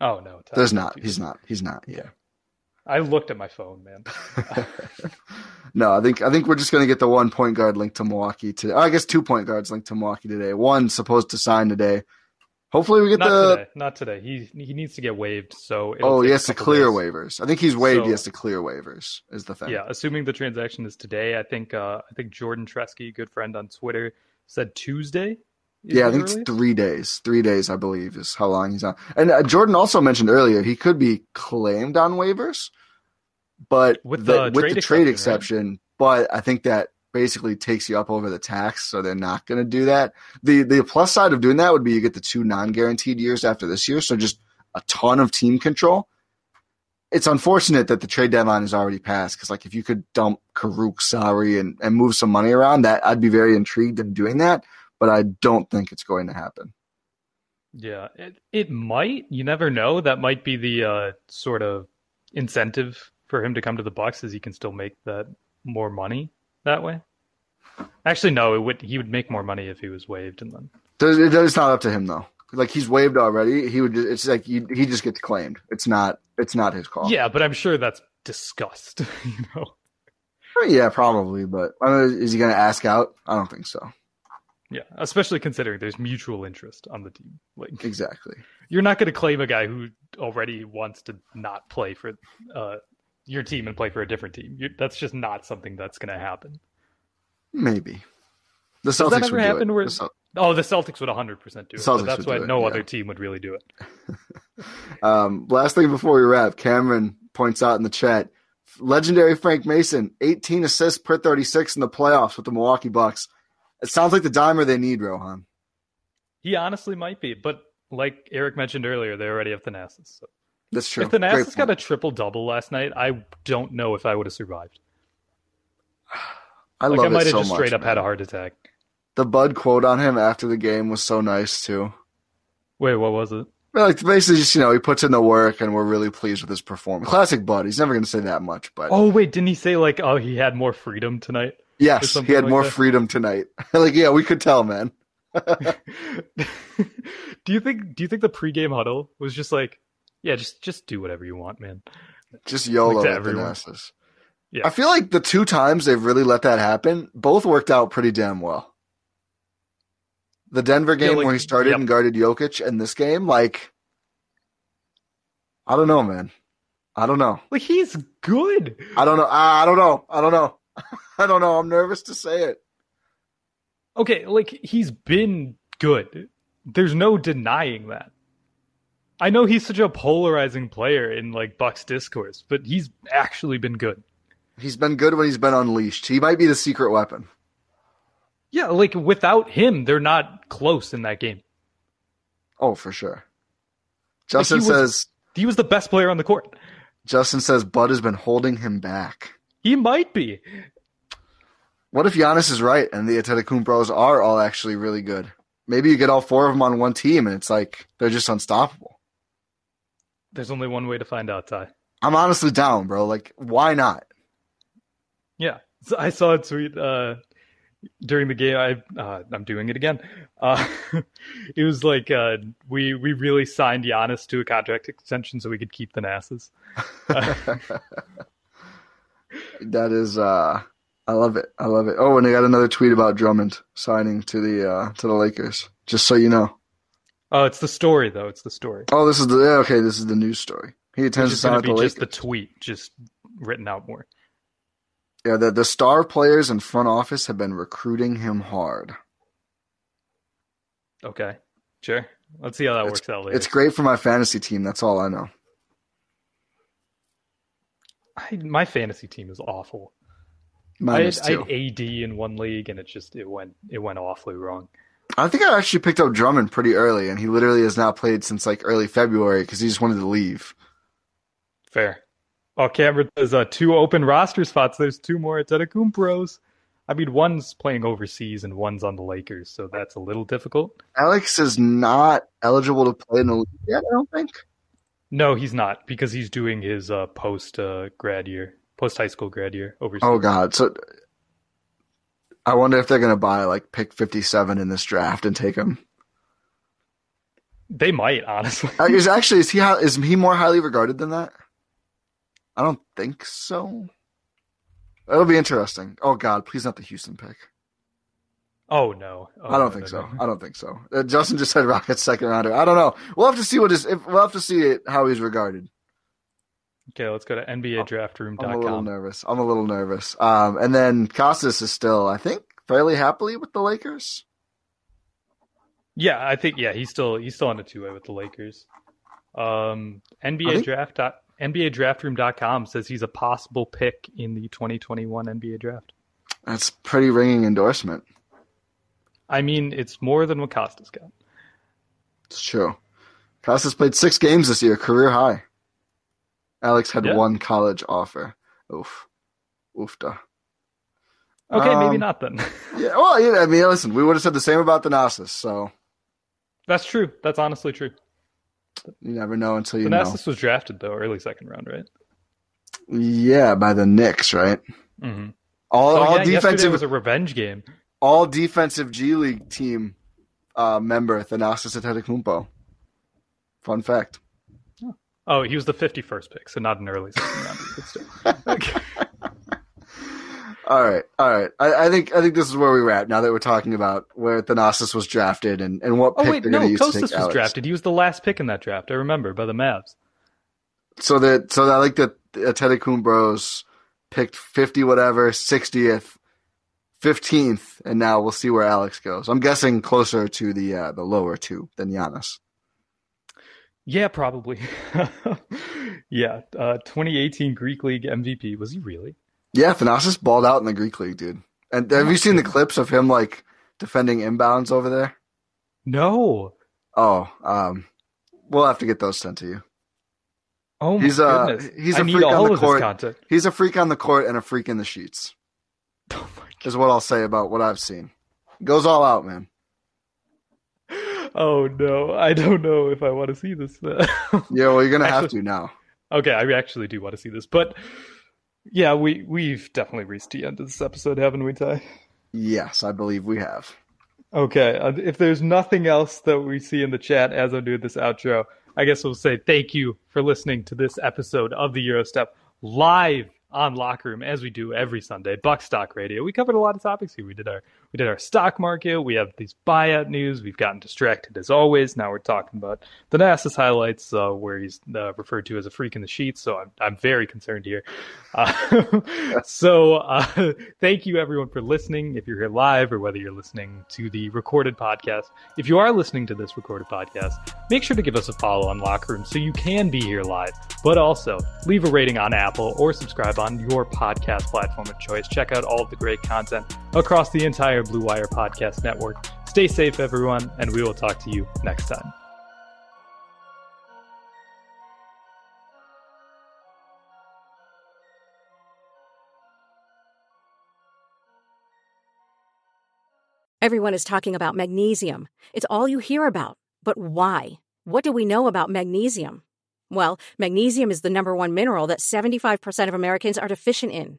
oh no, There's not. He's not. He's not. Yeah. I looked at my phone, man. [LAUGHS] No, I think I think we're just gonna get the one point guard linked to Milwaukee today. I guess two point guards linked to Milwaukee today. One supposed to sign today. Hopefully we get not the today. Not today. He he needs to get waived. So Oh, he has to clear days. waivers. I think he's waived. he has to clear waivers. Is the thing. Yeah, assuming the transaction is today, I think uh, I think Jordan Tresky, good friend on Twitter, said Tuesday. Yeah, I think it's three days. Three days, I believe, is how long he's on. And uh, Jordan also mentioned earlier he could be claimed on waivers, but With the, the with trade the trade exception, right? exception. But I think that basically takes you up over the tax, so they're not going to do that. the The plus side of doing that would be you get the two non guaranteed years after this year, so just a ton of team control. It's unfortunate that the trade deadline is already passed because, like, if you could dump Karuk's salary and, and move some money around, that I'd be very intrigued in doing that. But I don't think it's going to happen. Yeah, it it might. You never know. That might be the uh, sort of incentive for him to come to the Bucks, is he can still make that more money that way. Actually, no. It would he would make more money if he was waived, and then It's not up to him though. Like he's waived already. He would. It's like he, he just gets claimed. It's not. It's not his call. yeah. But I'm sure that's discussed. [LAUGHS] you know. Yeah, probably. But I don't know, is he going to ask out? I don't think so. Yeah, especially considering there's mutual interest on the team. Like Exactly. you're not going to claim a guy who already wants to not play for uh, your team and play for a different team. you that's just not something that's going to happen. Maybe. The Does Celtics that ever would do happen? it. Where, The Cel- oh, the Celtics would 100 percent do it. Celtics that's why do it, no yeah. other team would really do it. [LAUGHS] Um, last thing before we wrap, Cameron points out in the chat, legendary Frank Mason, 18 assists per 36 in the playoffs with the Milwaukee Bucks. It sounds like the dimer they need, Rohan. He honestly might be, but like Eric mentioned earlier, they already have Thanasis. So. That's true. If Great Thanasis got a triple double last night, I don't know if I would have survived. I like love I might have so just much, straight up man. had a heart attack. The Bud quote on him after the game was so nice too. Wait, what was it? Like basically, just you know, he puts in the work, and we're really pleased with his performance. Classic Bud. He's never going to say that much, but Oh wait, didn't he say like, oh, he had more freedom tonight? yes, he had like more that? freedom tonight. [LAUGHS] like, yeah, we could tell, man. [LAUGHS] do you think? Do you think the pregame huddle was just like, yeah, just just do whatever you want, man? Just YOLO Like to at everyone. Thanasis. Yeah. I feel like the two times they've really let that happen, both worked out pretty damn well. The Denver Yeah, game like- where he started yep. and guarded Jokic, and this game, like, I don't know, man. I don't know. Like he's good. I don't know. I I don't know. I don't know. [LAUGHS] I don't know. I'm nervous to say it. Okay, like he's been good. There's no denying that. I know he's such a polarizing player in like Bucks discourse, but he's actually been good. He's been good when he's been unleashed. He might be the secret weapon. Yeah, like without him, they're not close in that game. Oh, for sure. Justin Like, he was- says He was the best player on the court. Justin says Bud has been holding him back. He might be. What if Giannis is right and the Antetokounmpos are all actually really good? Maybe you get all four of them on one team and it's like they're just unstoppable. There's only one way to find out, Ti. I'm honestly down, bro. Like, why not? Yeah, so I saw a tweet uh, during the game. I uh, I'm doing it again. Uh, [LAUGHS] it was like uh, we we really signed Giannis to a contract extension so we could keep Thanasis. [LAUGHS] That is uh I love it. I love it. Oh, and I got another tweet about Drummond signing to the uh to the Lakers. Just so you know. Oh, it's the story though. It's the story. Oh, this is the okay, this is the news story. He It's just the just the tweet, just written out more. Yeah, the the star players in front office have been recruiting him hard. Okay, sure. Let's see how that It's, works out later. it's great for my fantasy team. That's all I know. I, my fantasy team is awful. I had, I had AD in one league, and it just it went it went awfully wrong. I think I actually picked up Drummond pretty early, and he literally has not played since like early February because he just wanted to leave. Fair. Oh, Cameron, there's uh, two open roster spots. There's two more at Antetokounmpos. I mean, one's playing overseas and one's on the Lakers, so that's a little difficult. Alex is not eligible to play in the league yet. I don't think. No, he's not because he's doing his uh, post uh, grad year, post high school grad year overseas. Oh God! So I wonder if they're gonna buy like pick fifty-seven in this draft and take him. They might, honestly. Uh, Is [LAUGHS] actually is he is he more highly regarded than that? I don't think so. That'll be interesting. Oh God! Please not the Houston pick. Oh no, oh, I don't no, think no, so. no. I don't think so. Uh, Justin just said Rockets second rounder. I don't know. We'll have to see what is. If, we'll have to see it, how he's regarded. Okay, let's go to NBADraftRoom.com. I'm a little nervous. I'm a little nervous. Um, and then Kostas is still, I think, fairly happily with the Lakers. Yeah, I think yeah, he's still he's still on a two way with the Lakers. Um, NBA think- draft dot NBADraftRoom.com says he's a possible pick in the 2021 NBA draft. That's pretty ringing endorsement. I mean, it's more than what Kostas got. It's true. Kostas played six games this year, career high. Alex had Yeah. one college offer. Oof. Oofda. Okay, maybe Um, not then. [LAUGHS] Yeah, well, yeah, I mean, listen, we would have said the same about the Thanasis, so That's true. That's honestly true. you never know until you know. Thanasis was drafted though, early second round, right? Yeah, by the Knicks, right? Mm-hmm. All, so, all yeah, defensive was a revenge game. all defensive G League team uh, member Thanasis Antetokounmpo. Fun fact. Oh, he was the 51st pick, so not an early second round. but still. Okay. [LAUGHS] All right, all right. I, I think I think this is where we were at now that we're talking about where Thanasis was drafted and, and what Oh pick wait, they're no, going to use to Kostas was Alex. drafted. He was the last pick in that draft. I remember by the Mavs. So that so that I like that Antetokounmpo's picked fifty whatever, sixtieth, fifteenth, and now we'll see where Alex goes. I'm guessing closer to the uh, the lower two than Giannis. Yeah, probably. [LAUGHS] yeah, uh, 2018 Greek League MVP. Was he really? Yeah, Thanasis balled out in the Greek league, dude. And have you seen the clips of him like defending inbounds over there? No. Oh, um, we'll have to get those sent to you. Oh my He's a goodness. he's I a need freak all on the of court. He's a freak on the court and a freak in the sheets. [LAUGHS] Oh my Is what I'll say about what I've seen. Goes all out, man. Oh no, I don't know if I want to see this. [LAUGHS] Yeah, well, you're gonna have to now. okay, I actually do want to see this, but yeah, we we've definitely reached the end of this episode, haven't we, Ti? Yes, I believe we have. Okay, uh, if there's nothing else that we see in the chat as I'm doing this outro, I guess we'll say thank you for listening to this episode of the Eurostep live on Locker Room as we do every Sunday. Buck Stock Radio. We covered a lot of topics here. We did our we did our stock market. We have these buyout news. We've gotten distracted as always. Now we're talking about Thanasis highlights, uh, where he's uh, referred to as a freak in the sheets. So I'm I'm very concerned here. Uh, [LAUGHS] so uh, thank you everyone for listening. If you're here live or whether you're listening to the recorded podcast, if you are listening to this recorded podcast, make sure to give us a follow on Locker Room so you can be here live. But also leave a rating on Apple or subscribe on your podcast platform of choice. Check out all of the great content across the entire entire Blue Wire Podcast Network. Stay safe, everyone, and we will talk to you next time. Everyone is talking about magnesium. It's all you hear about. But why? What do we know about magnesium? Well, magnesium is the number one mineral that 75% of Americans are deficient in.